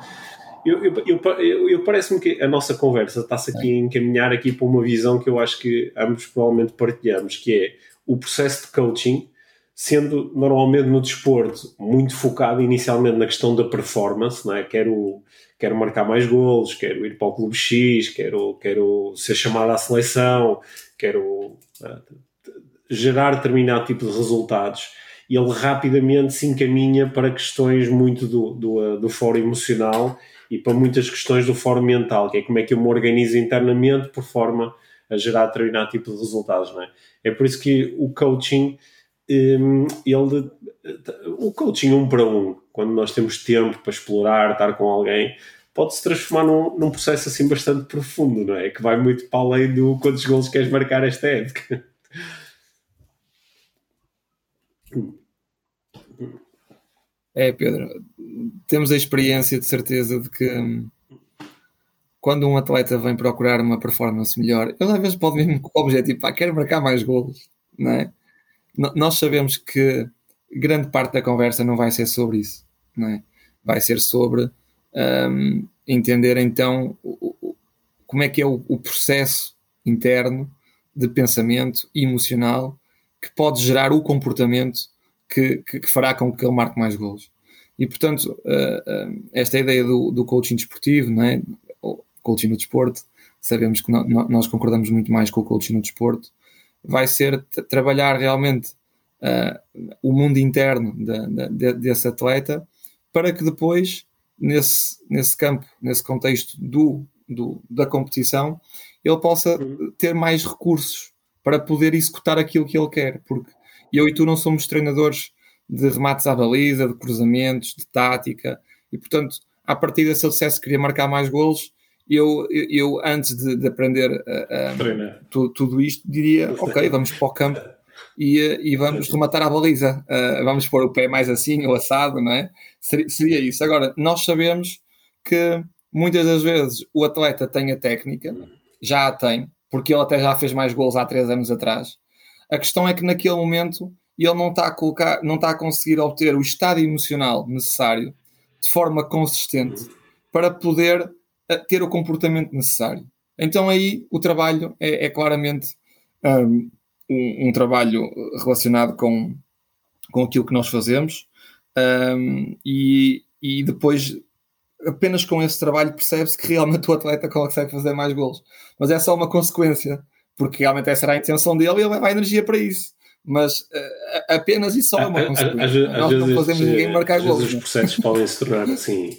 Eu, eu, eu, eu parece-me que a nossa conversa está-se aqui a encaminhar aqui para uma visão que eu acho que ambos provavelmente partilhamos, que é o processo de coaching sendo normalmente no desporto muito focado inicialmente na questão da performance, não é? Quero, quero marcar mais golos, quero ir para o clube X, quero, quero ser chamado à seleção, quero uh, gerar determinado tipo de resultados. Ele rapidamente se encaminha para questões muito do, do, uh, do fórum emocional e para muitas questões do fórum mental, que é como é que eu me organizo internamente por forma a gerar determinado tipo de resultados, não é? É por isso que o coaching Hum, ele, o coaching um para um, quando nós temos tempo para explorar, estar com alguém, pode se transformar num, num processo assim bastante profundo, não é? Que vai muito para além do quantos gols queres marcar esta época. É, Pedro, temos a experiência de certeza de que hum, quando um atleta vem procurar uma performance melhor, ele às vezes pode mesmo com o objetivo, pá, quero marcar mais golos, não é? nós sabemos que grande parte da conversa não vai ser sobre isso, não é? Vai ser sobre um, entender então como é que é o, o, processo interno de pensamento emocional que pode gerar o comportamento que, que, que fará com que ele marque mais gols. E portanto, uh, uh, esta ideia do, do coaching desportivo, não é? O coaching no desporto, sabemos que nós concordamos muito mais com o coaching no desporto, vai ser trabalhar realmente uh, o mundo interno de, de, desse atleta para que depois, nesse, nesse campo, nesse contexto do, do, da competição, ele possa ter mais recursos para poder executar aquilo que ele quer. Porque eu e tu não somos treinadores de remates à baliza, de cruzamentos, de tática, e portanto, a partir desse sucesso queria marcar mais golos, eu, eu antes de, de aprender uh, tu, tudo isto, diria: Ok, vamos para o campo e, e vamos rematar a baliza. Uh, vamos pôr o pé mais assim ou assado, não é? Seria, seria, isso. Agora, nós sabemos que muitas das vezes o atleta tem a técnica, já a tem, porque ele até já fez mais gols há três anos atrás. A questão é que naquele momento ele não está a, colocar, não está a conseguir obter o estado emocional necessário de forma consistente para poder ter o comportamento necessário. Então aí o trabalho é, é claramente um, um, um, trabalho relacionado com, com aquilo que nós fazemos um, e, e depois apenas com esse trabalho percebe-se que realmente o atleta consegue fazer mais gols. Mas é só uma consequência, porque realmente essa era a intenção dele e ele leva a energia para isso. Mas uh, apenas isso só é uma consequência. Às, Nós às não fazemos ninguém marcar gols. Os processos podem se tornar assim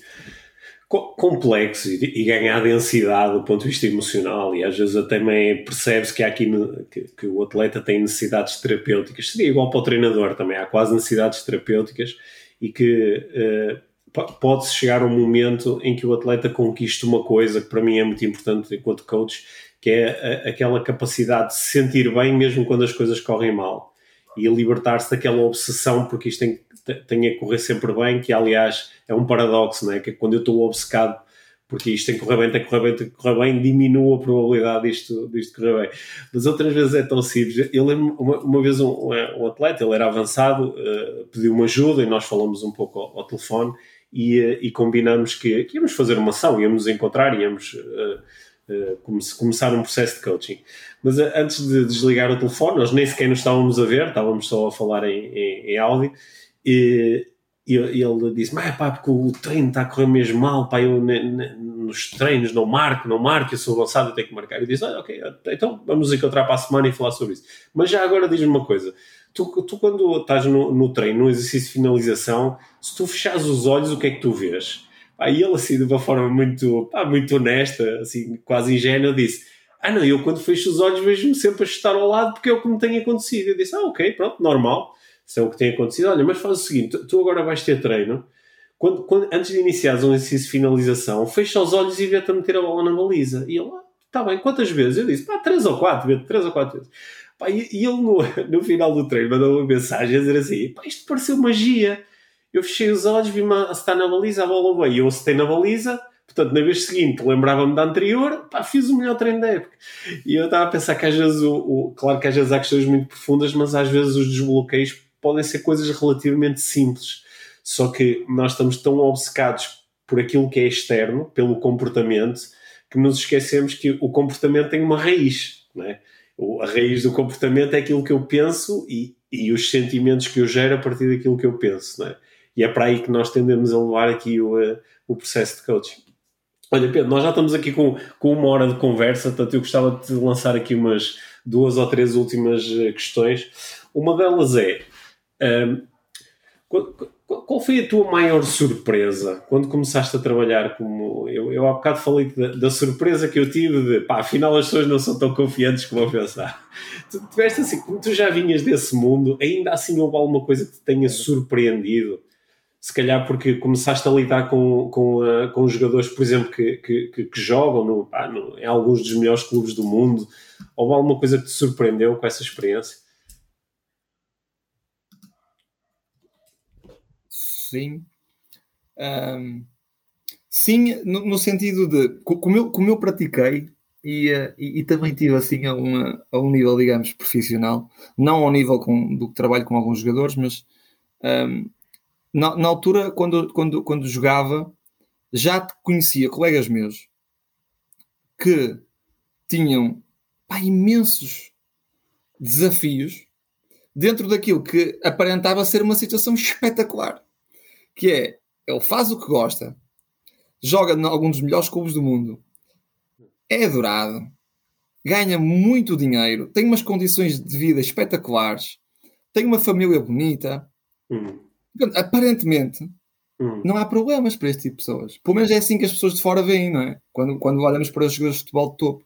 complexos e, ganhar densidade do ponto de vista emocional e às vezes até também percebe-se que há aqui que, que, o atleta tem necessidades terapêuticas seria igual para o treinador também há quase necessidades terapêuticas e que uh, pode-se chegar um momento em que o atleta conquista uma coisa que para mim é muito importante enquanto coach, que é a, aquela capacidade de se sentir bem mesmo quando as coisas correm mal e libertar-se daquela obsessão, porque isto tem, tem a correr sempre bem, que aliás é um paradoxo, não é? que quando eu estou obcecado porque isto tem que correr bem, tem que correr bem, tem que correr bem, diminua a probabilidade disto, disto correr bem. Mas outras vezes é tão simples. Eu lembro uma, uma vez um, um, atleta, ele era avançado, uh, pediu uma ajuda e nós falamos um pouco ao, ao telefone e, eh, e combinamos que, que, íamos fazer uma ação, íamos encontrar, íamos uh, uh, começar um processo de coaching. Mas uh, antes de desligar o telefone, nós nem sequer nos estávamos a ver, estávamos só a falar em, em, em áudio, e, e, ele disse: Mas pá, porque o treino está a correr mesmo mal, pá, eu ne, ne, nos treinos não marco, não marco, eu sou avançado, eu tenho que marcar. E disse: ah, Ok, então vamos encontrar para a semana e falar sobre isso. Mas já agora diz-me uma coisa: tu, tu quando estás no, no, treino, no exercício de finalização, se tu fechares os olhos, o que é que tu vês? E ele, assim, de uma forma muito, pá, muito honesta, assim, quase ingênua, disse: Ah, não, eu quando fecho os olhos vejo-me sempre a chutar ao lado porque é o que me tem acontecido. Eu disse: Ah, ok, pronto, normal, isso é o que tem acontecido. Olha, mas faz o seguinte: tu agora vais ter treino. Quando, quando, antes de iniciares um exercício de finalização, fecha os olhos e vê-te a meter a bola na baliza. E ele, ah, está bem, quantas vezes? Eu disse, pá, três ou quatro vezes, três ou quatro vezes. Pá, e, e, ele no, no final do treino mandou uma mensagem a dizer assim: pá, isto pareceu magia. Eu fechei os olhos, vi-me a estar na baliza, a bola veio. Eu acetei na baliza, portanto, na vez seguinte, lembrava-me da anterior, pá, fiz o melhor treino da época. E eu estava a pensar que às vezes, o, o, claro que às vezes há questões muito profundas, mas às vezes os desbloqueios podem ser coisas relativamente simples. Só que nós estamos tão obcecados por aquilo que é externo, pelo comportamento, que nos esquecemos que o comportamento tem uma raiz, é? a raiz do comportamento é aquilo que eu penso e, e os sentimentos que eu gero a partir daquilo que eu penso, é? E é para aí que nós tendemos a levar aqui o, uh, o processo de coaching. Olha, Pedro, nós já estamos aqui com, com uma hora de conversa, portanto eu gostava de lançar aqui umas duas ou três últimas uh, questões. Uma delas é. Um, qual foi a tua maior surpresa quando começaste a trabalhar como. Eu, eu há bocado falei da, da, surpresa que eu tive de pá, afinal as pessoas não são tão confiantes como eu pensar. Tu tiveste assim, como tu já vinhas desse mundo, ainda assim houve alguma coisa que te tenha surpreendido? Se calhar porque começaste a lidar com, com, uh, com jogadores, por exemplo, que, que, que, jogam no, pá, no, em alguns dos melhores clubes do mundo. Houve alguma coisa que te surpreendeu com essa experiência? sim. Um, sim, no, no, sentido de como eu, como eu pratiquei e, uh, e, e, também tive assim a, uma, a um nível, digamos, profissional, não ao nível com, do que trabalho com alguns jogadores, mas um, na, na, altura, quando, quando, quando jogava, já conhecia colegas meus que tinham pá, imensos desafios dentro daquilo que aparentava ser uma situação espetacular que é, ele faz o que gosta, joga em algum dos melhores clubes do mundo, é adorado, ganha muito dinheiro, tem umas condições de vida espetaculares, tem uma família bonita. Uhum. Aparentemente, uhum. não há problemas para este tipo de pessoas. Pelo menos é assim que as pessoas de fora veem, não é? Quando, quando olhamos para os jogadores de futebol de topo.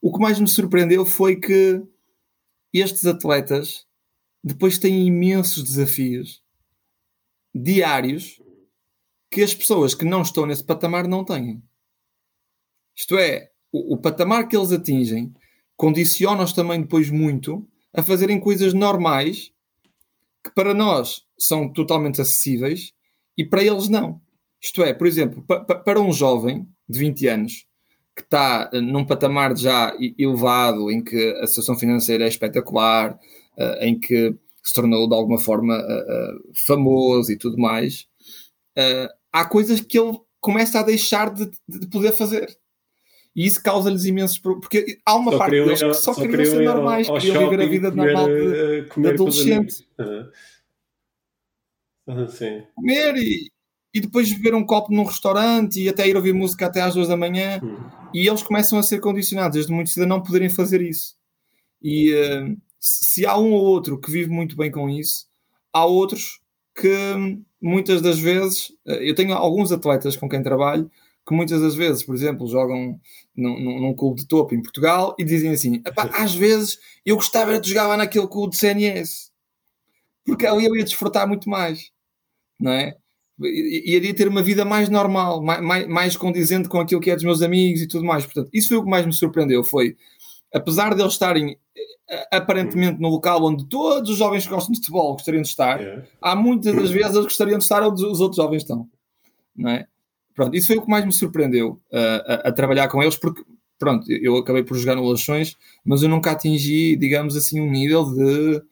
O que mais me surpreendeu foi que estes atletas depois têm imensos desafios diários que as pessoas que não estão nesse patamar não têm. Isto é, o, o patamar que eles atingem condiciona-os também depois muito a fazerem coisas normais que para nós são totalmente acessíveis e para eles não. Isto é, por exemplo, pa, pa, para um jovem de 20 anos que está eh, num patamar já elevado, em que a situação financeira é espetacular, uh, em que se tornou de alguma forma uh, famoso e tudo mais, há coisas que ele começa a deixar de, de poder fazer. E isso causa-lhes imensos problemas. Porque há uma Só parte deles que só, só queriam ser ir ao- normais, ao queriam viver a vida comer, normal de, eh, os adolescente. sim. comer e, e depois beber um copo num restaurante e até ir ouvir música até às duas da manhã. Hum. E eles começam a ser condicionados desde muito cedo a não poderem fazer isso. E se se há um ou outro que vive muito bem com isso, há outros que hum, muitas das vezes, eh, eu tenho alguns atletas com quem trabalho que muitas das vezes, por exemplo, jogam num, num, num clube de topo em Portugal e dizem assim: "Epá, às vezes eu gostava de jogar lá naquele clube de CNS porque ali eu ia desfrutar muito mais, não é? Iria ter uma vida mais normal, mais, mais, mais condizente com aquilo que é dos meus amigos e tudo mais. Portanto, isso foi o que mais me surpreendeu. Foi, apesar de eles estarem eh, aparentemente no local onde todos os jovens que gostam de futebol gostariam de estar, É. há muitas das vezes eles gostariam de estar onde os outros jovens estão, não é? Pronto, isso foi o que mais me surpreendeu uh, a, a trabalhar com eles, porque, pronto, eu acabei por jogar no Lações, mas eu nunca atingi, digamos assim, um nível de,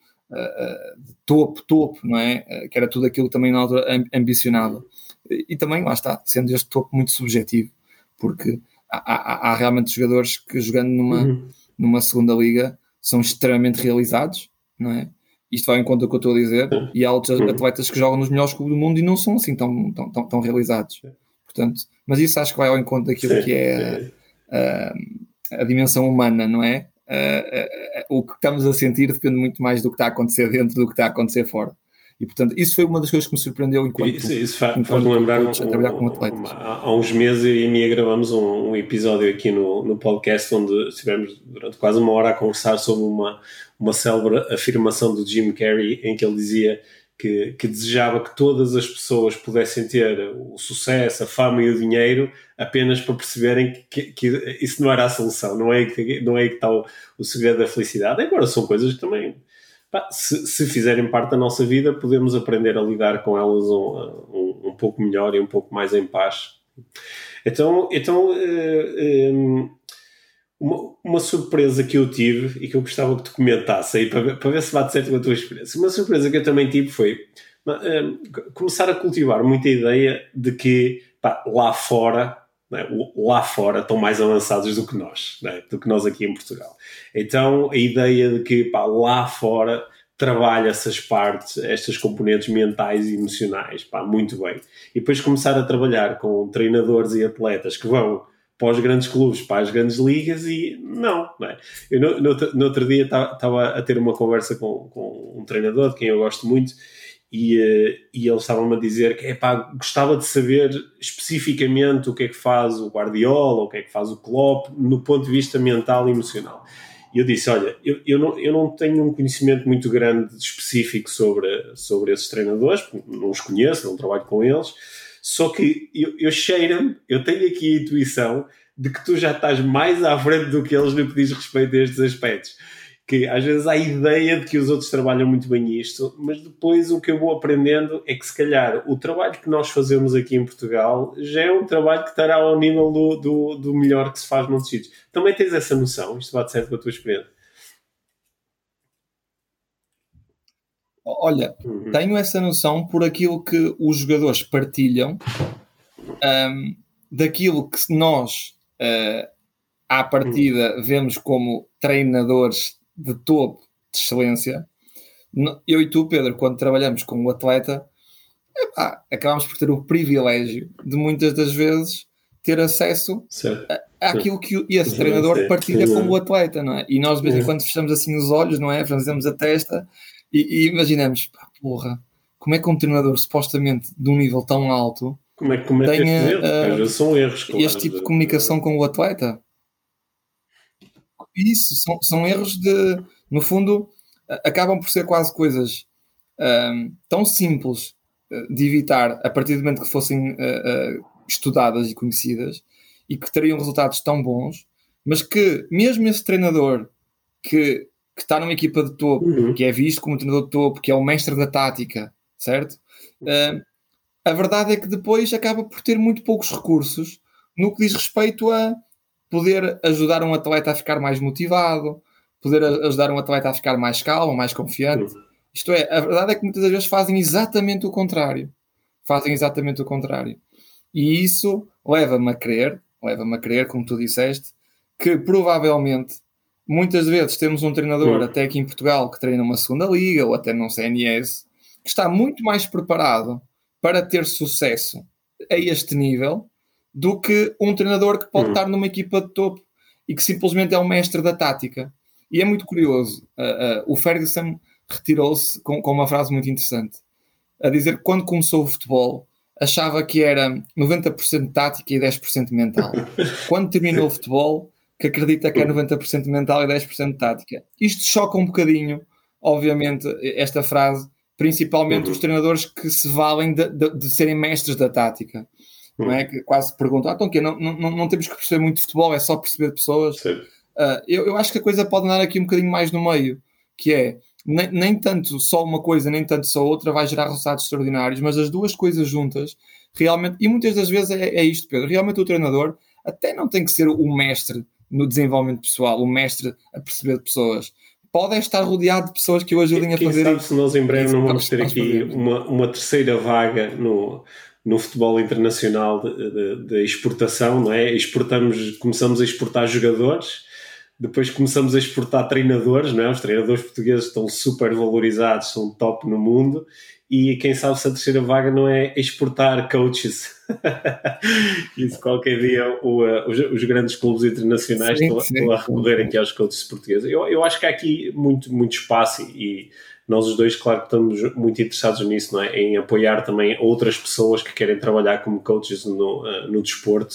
de topo, topo, não é? Que era tudo aquilo que também na altura am- ambicionava. E, também, lá está, sendo este topo muito subjetivo, porque há, há- há realmente jogadores que jogando numa, Uhum. numa segunda liga são extremamente realizados, não é? Isto vai em conta do que eu estou a dizer, e há outros Sim. atletas que jogam nos melhores clubes do mundo e não são assim tão, tão, tão, tão realizados. Portanto, mas isso acho que vai ao encontro daquilo Sim. que é a, a dimensão humana, não é? Ah, ah, ah, o que estamos a sentir depende muito mais do que está a acontecer dentro do que está a acontecer fora. E portanto, isso foi uma das coisas que me surpreendeu enquanto Isso, isso faz-me lembrar um, a trabalhar com atletas. há uns meses eu e a Mia gravamos um, um episódio aqui no, no podcast onde estivemos durante quase uma hora a conversar sobre uma, uma célebre afirmação do Jim Carrey em que ele dizia que, que desejava que todas as pessoas pudessem ter o sucesso, a fama e o dinheiro apenas para perceberem que, que isso não era a solução, não é não é que está o, o segredo da felicidade. Agora são coisas que também Pá, se, se fizerem parte da nossa vida, podemos aprender a lidar com elas um, um, um pouco melhor e um pouco mais em paz. Então, então um, uma, uma surpresa que eu tive e que eu gostava que tu comentasse aí para para ver se bate certo com a tua experiência. Uma surpresa que eu também tive foi um, começar a cultivar muita ideia de que pá, lá fora é? lá fora estão mais avançados do que nós, é? do que nós aqui em Portugal. Então a ideia de que pá, lá fora trabalha essas partes, estas componentes mentais e emocionais, pá, muito bem. E depois começar a trabalhar com treinadores e atletas que vão para os grandes clubes, para as grandes ligas e não, não é? Eu no, no, no outro dia estava a ter uma conversa com, com um treinador de quem eu gosto muito e, e eles estavam-me a dizer que epá, gostava de saber especificamente o que é que faz o Guardiola, o que é que faz o Klopp, no ponto de vista mental e emocional. E eu disse, olha, eu, eu, não, eu não tenho um conhecimento muito grande específico sobre, sobre esses treinadores, não os conheço, não trabalho com eles, só que eu, eu cheiro-me, eu tenho aqui a intuição de que tu já estás mais à frente do que eles no que diz respeito a estes aspectos que às vezes há a ideia de que os outros trabalham muito bem isto, mas depois o que eu vou aprendendo é que se calhar o trabalho que nós fazemos aqui em Portugal já é um trabalho que estará ao nível do, do, do melhor que se faz noutros sítios. Também tens essa noção? Isto bate certo com a tua experiência? Olha, uhum. tenho essa noção por aquilo que os jogadores partilham um, daquilo que nós uh, à partida vemos como treinadores de topo, de excelência. Eu e tu, Pedro, quando trabalhamos com o atleta, epá, acabamos por ter o privilégio de muitas das vezes ter acesso a, àquilo que esse sim, treinador partilha sim, com o atleta, não é? E nós, de vez em quando, fechamos assim os olhos, não é? Franzemos a testa e, e imaginamos, pá, porra, como é que um treinador supostamente de um nível tão alto como é, como é tenha que é uh, são erros, claro, este tipo de comunicação com o atleta? Isso, são, são erros de, no fundo, acabam por ser quase coisas um, tão simples de evitar a partir do momento que fossem uh, uh, estudadas e conhecidas e que teriam resultados tão bons, mas que mesmo esse treinador que, que está numa equipa de topo, uhum. que é visto como um treinador de topo, que é o mestre da tática, certo? Uh, a verdade é que depois acaba por ter muito poucos recursos no que diz respeito a poder ajudar um atleta a ficar mais motivado, poder ajudar um atleta a ficar mais calmo, mais confiante. Uhum. Isto é, a verdade é que muitas das vezes fazem exatamente o contrário. Fazem exatamente o contrário. E isso leva-me a crer, leva-me a crer, como tu disseste, que provavelmente muitas vezes temos um treinador, uhum. até aqui em Portugal, que treina uma segunda liga ou até num CNS, que está muito mais preparado para ter sucesso a este nível do que um treinador que pode uhum. estar numa equipa de topo e que simplesmente é o mestre da tática. E é muito curioso, uh, uh, o Ferguson retirou-se com, com uma frase muito interessante, a dizer que quando começou o futebol achava que era 90% tática e 10% mental. Quando terminou o futebol, que acredita que é 90% mental e 10% tática. Isto choca um bocadinho, obviamente, esta frase, principalmente uhum. os treinadores que se valem de, de, de serem mestres da tática. Uhum. Não é? Que quase perguntam, ah, então que não, não, não temos que perceber muito de futebol, é só perceber de pessoas. Uh, eu, eu acho que a coisa pode andar aqui um bocadinho mais no meio, que é nem, nem tanto só uma coisa, nem tanto só outra vai gerar resultados extraordinários, mas as duas coisas juntas, realmente, e muitas das vezes é, é isto, Pedro, realmente o treinador até não tem que ser o mestre no desenvolvimento pessoal, o mestre a perceber pessoas. Pode estar rodeado de pessoas que o ajudem a fazer sabe isso. se nós em breve não vamos ter aqui uma, uma terceira vaga no, no futebol internacional de, de, de, exportação, não é? Exportamos, começamos a exportar jogadores depois começamos a exportar treinadores, não é? Os treinadores portugueses estão super valorizados, são top no mundo, e quem sabe se a terceira vaga não é exportar coaches. Isso qualquer dia o, uh, os, os, grandes clubes internacionais sim, estão, sim. estão, a recorrer aqui aos coaches portugueses. Eu, eu acho que há aqui muito, muito espaço e nós os dois, claro que estamos muito interessados nisso, não é? Em apoiar também outras pessoas que querem trabalhar como coaches no, uh, no desporto.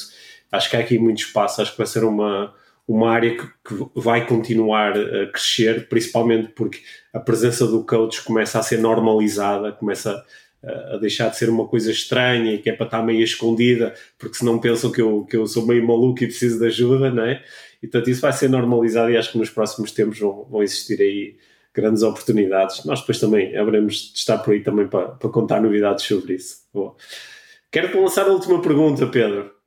Acho que há aqui muito espaço, acho que vai ser uma uma área que, que, vai continuar a crescer, principalmente porque a presença do coach começa a ser normalizada, começa a, deixar de ser uma coisa estranha e que é para estar meio escondida, porque senão pensam que eu, que eu sou meio maluco e preciso de ajuda, não é? E portanto isso vai ser normalizado e acho que nos próximos tempos vão, vão existir aí grandes oportunidades. Nós depois também haveremos de estar por aí também para, para contar novidades sobre isso. Quero-te lançar a última pergunta, Pedro.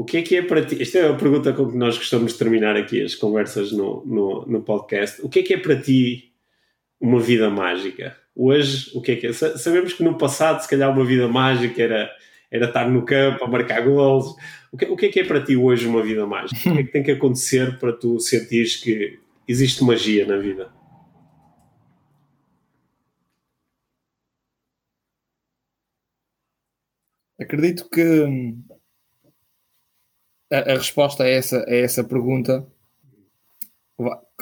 O que é que é para ti? Esta é a pergunta com que nós gostamos de terminar aqui as conversas no, no, no podcast. O que é que é para ti uma vida mágica? Hoje, o que é que é? Sabemos que no passado, se calhar, uma vida mágica era, era estar no campo a marcar gols. O que, o que é que é para ti hoje uma vida mágica? O que é que tem que acontecer para tu sentires que existe magia na vida? Acredito que a, a, resposta a essa, a essa pergunta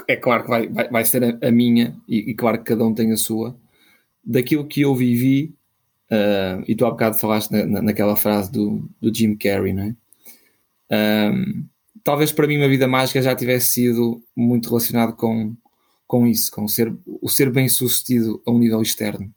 é claro que vai, vai, vai ser a, a minha, e, e, claro que cada um tem a sua, daquilo que eu vivi, uh, e tu há bocado falaste na, na, naquela frase do, do Jim Carrey, não é? Um, talvez para mim uma vida mágica já tivesse sido muito relacionado com, com isso, com ser, o ser bem sucedido a um nível externo,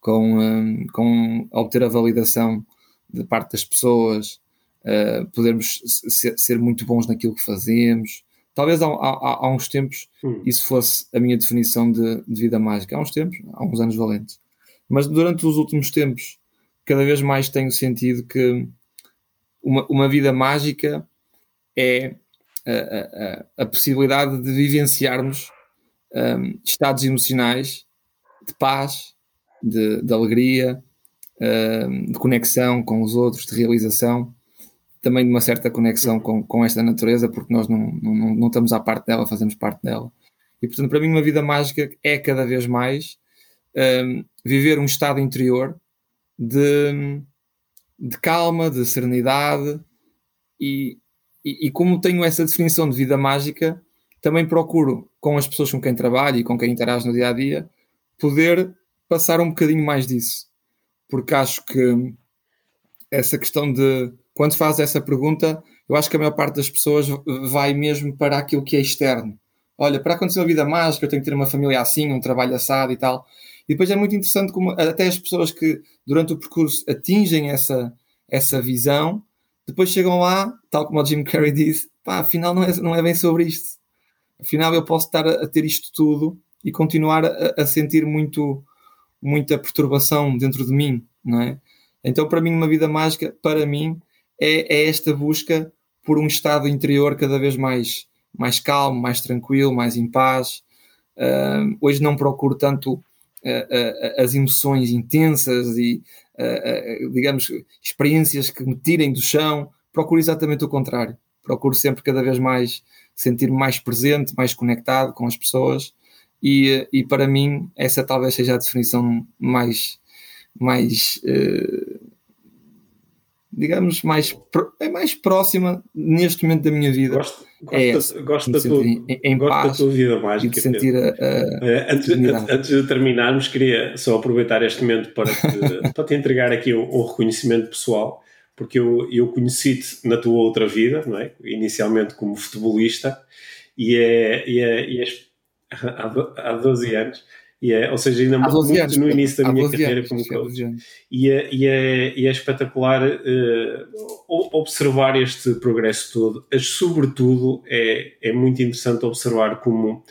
com, um, com obter a validação de parte das pessoas, uh, podermos ser, ser, muito bons naquilo que fazemos. Talvez há, há, há uns tempos hum. isso fosse a minha definição de, de, vida mágica. Há uns tempos, há uns anos valentes. Mas durante os últimos tempos, cada vez mais tenho sentido que uma, uma vida mágica é a, a, a possibilidade de vivenciarmos um, estados emocionais de paz, de, de alegria, um, de conexão com os outros, de realização, também de uma certa conexão com, com esta natureza, porque nós não, não, não estamos à parte dela, fazemos parte dela. E portanto, para mim, uma vida mágica é cada vez mais um, viver um estado interior de, de calma, de serenidade, e, e, e, como tenho essa definição de vida mágica, também procuro, com as pessoas com quem trabalho e com quem interajo no dia a dia, poder passar um bocadinho mais disso. Porque acho que essa questão de quando faz essa pergunta, eu acho que a maior parte das pessoas vai mesmo para aquilo que é externo. Olha, para acontecer uma vida mágica, eu tenho que ter uma família assim, um trabalho assado e tal. E depois é muito interessante como até as pessoas que durante o percurso atingem essa, essa visão, depois chegam lá, tal como o Jim Carrey disse, pá, afinal não é, não é bem sobre isto. Afinal eu posso estar a, a ter isto tudo e continuar a, a sentir muito, muita perturbação dentro de mim, não é? Então, para mim, uma vida mágica, para mim, é, é esta busca por um estado interior cada vez mais, mais calmo, mais tranquilo, mais em paz. Uh, hoje não procuro tanto as emoções intensas e, digamos, experiências que me tirem do chão, procuro exatamente o contrário. Procuro sempre cada vez mais sentir-me mais presente, mais conectado com as pessoas e, e para mim essa talvez seja a definição mais, mais uh, digamos, mais, é mais próxima neste momento da minha vida. Gosto, gosto, é essa, gosto, da, tua, em, em gosto paz da tua vida mágica. E sentir a, a eh, antes, antes, de terminarmos, queria só aproveitar este momento para te, para te entregar aqui um, um, reconhecimento pessoal, porque eu, eu conheci-te na tua outra vida, não é? inicialmente como futebolista, e, é, e, é, e há, há 12 anos e é, ou seja, ainda muito no início da minha carreira como coach. E é, e, é, e é espetacular uh, observar este progresso todo. Mas, sobretudo, é, é muito interessante observar como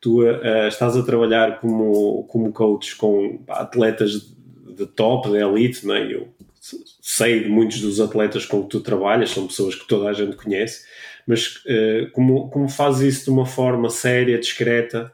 tu uh, estás a trabalhar como, como coach com atletas de top, de elite, não é? Eu sei de muitos dos atletas com que tu trabalhas, são pessoas que toda a gente conhece, mas uh, como, como fazes isso de uma forma séria, discreta,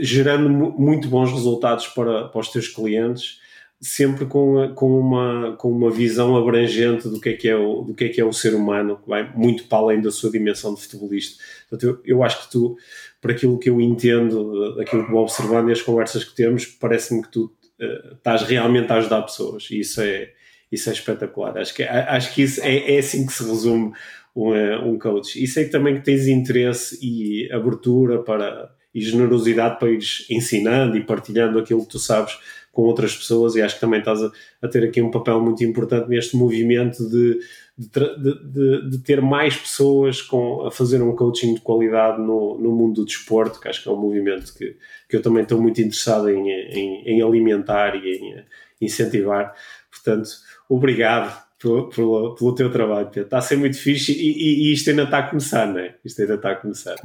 gerando muito bons resultados para, para os teus clientes, sempre com, com, uma, com uma visão abrangente do que, é que é o, do que é que é o ser humano, que vai muito para além da sua dimensão de futebolista. Portanto, eu, eu acho que tu, por aquilo que eu entendo, daquilo que vou observando e as conversas que temos, parece-me que tu uh, estás realmente a ajudar pessoas e isso é, isso é espetacular. Acho que, acho que isso é, é assim que se resume um, eh, um coach. E sei também que tens interesse e abertura para e generosidade para ires ensinando e partilhando aquilo que tu sabes com outras pessoas e acho que também estás a, a ter aqui um papel muito importante neste movimento de, de, de, de, ter mais pessoas com, a fazer um coaching de qualidade no, no mundo do desporto, que acho que é um movimento que, que eu também estou muito interessado em, em, em alimentar e em incentivar. Portanto, obrigado pelo, pelo, pelo teu trabalho, Pedro. Está a ser muito fixe e, e, e isto ainda está a começar, não é? Isto ainda está a começar.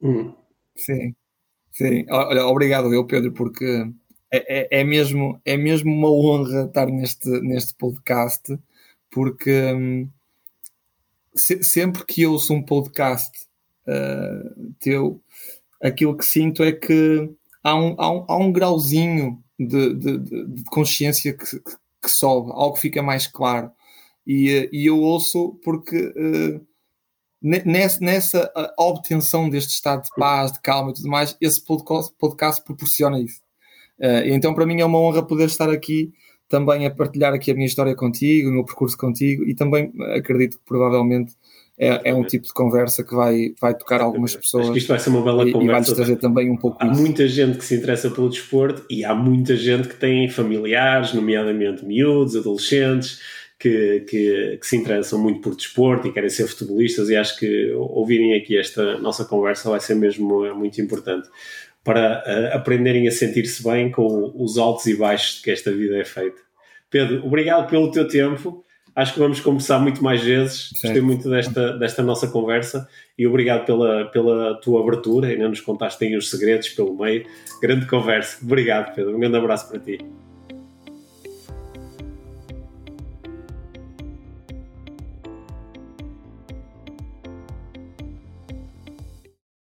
Hum. Sim, sim. Olha, obrigado eu, Pedro, porque é, é, é, mesmo, é mesmo uma honra estar neste, neste podcast, porque hum, se, sempre que ouço um podcast uh, teu, aquilo que sinto é que há um, há um, há um grauzinho de, de, de consciência que, que, sobe, algo que fica mais claro. E, e eu ouço porque uh, nessa, obtenção deste estado de paz, de calma e tudo mais, esse podcast, proporciona isso. Uh, então, para mim, é uma honra poder estar aqui também a partilhar aqui a minha história contigo, o meu percurso contigo e também acredito que provavelmente é, é um tipo de conversa que vai, vai tocar algumas pessoas. Acho que isto vai ser uma bela e, conversa. E vai trazer também um pouco Há muita gente que se interessa pelo desporto e há muita gente que tem familiares, nomeadamente miúdos, adolescentes, que, que, que, se interessam muito por desporto e querem ser futebolistas, e acho que ouvirem aqui esta nossa conversa vai ser mesmo é muito importante para uh, aprenderem a sentir-se bem com os altos e baixos que esta vida é feita. Pedro, obrigado pelo teu tempo. Acho que vamos conversar muito mais vezes. Gostei muito desta, desta nossa conversa e obrigado pela, pela tua abertura. Ainda nos contaste aí os segredos pelo meio. Grande conversa. Obrigado, Pedro. Um grande abraço para ti.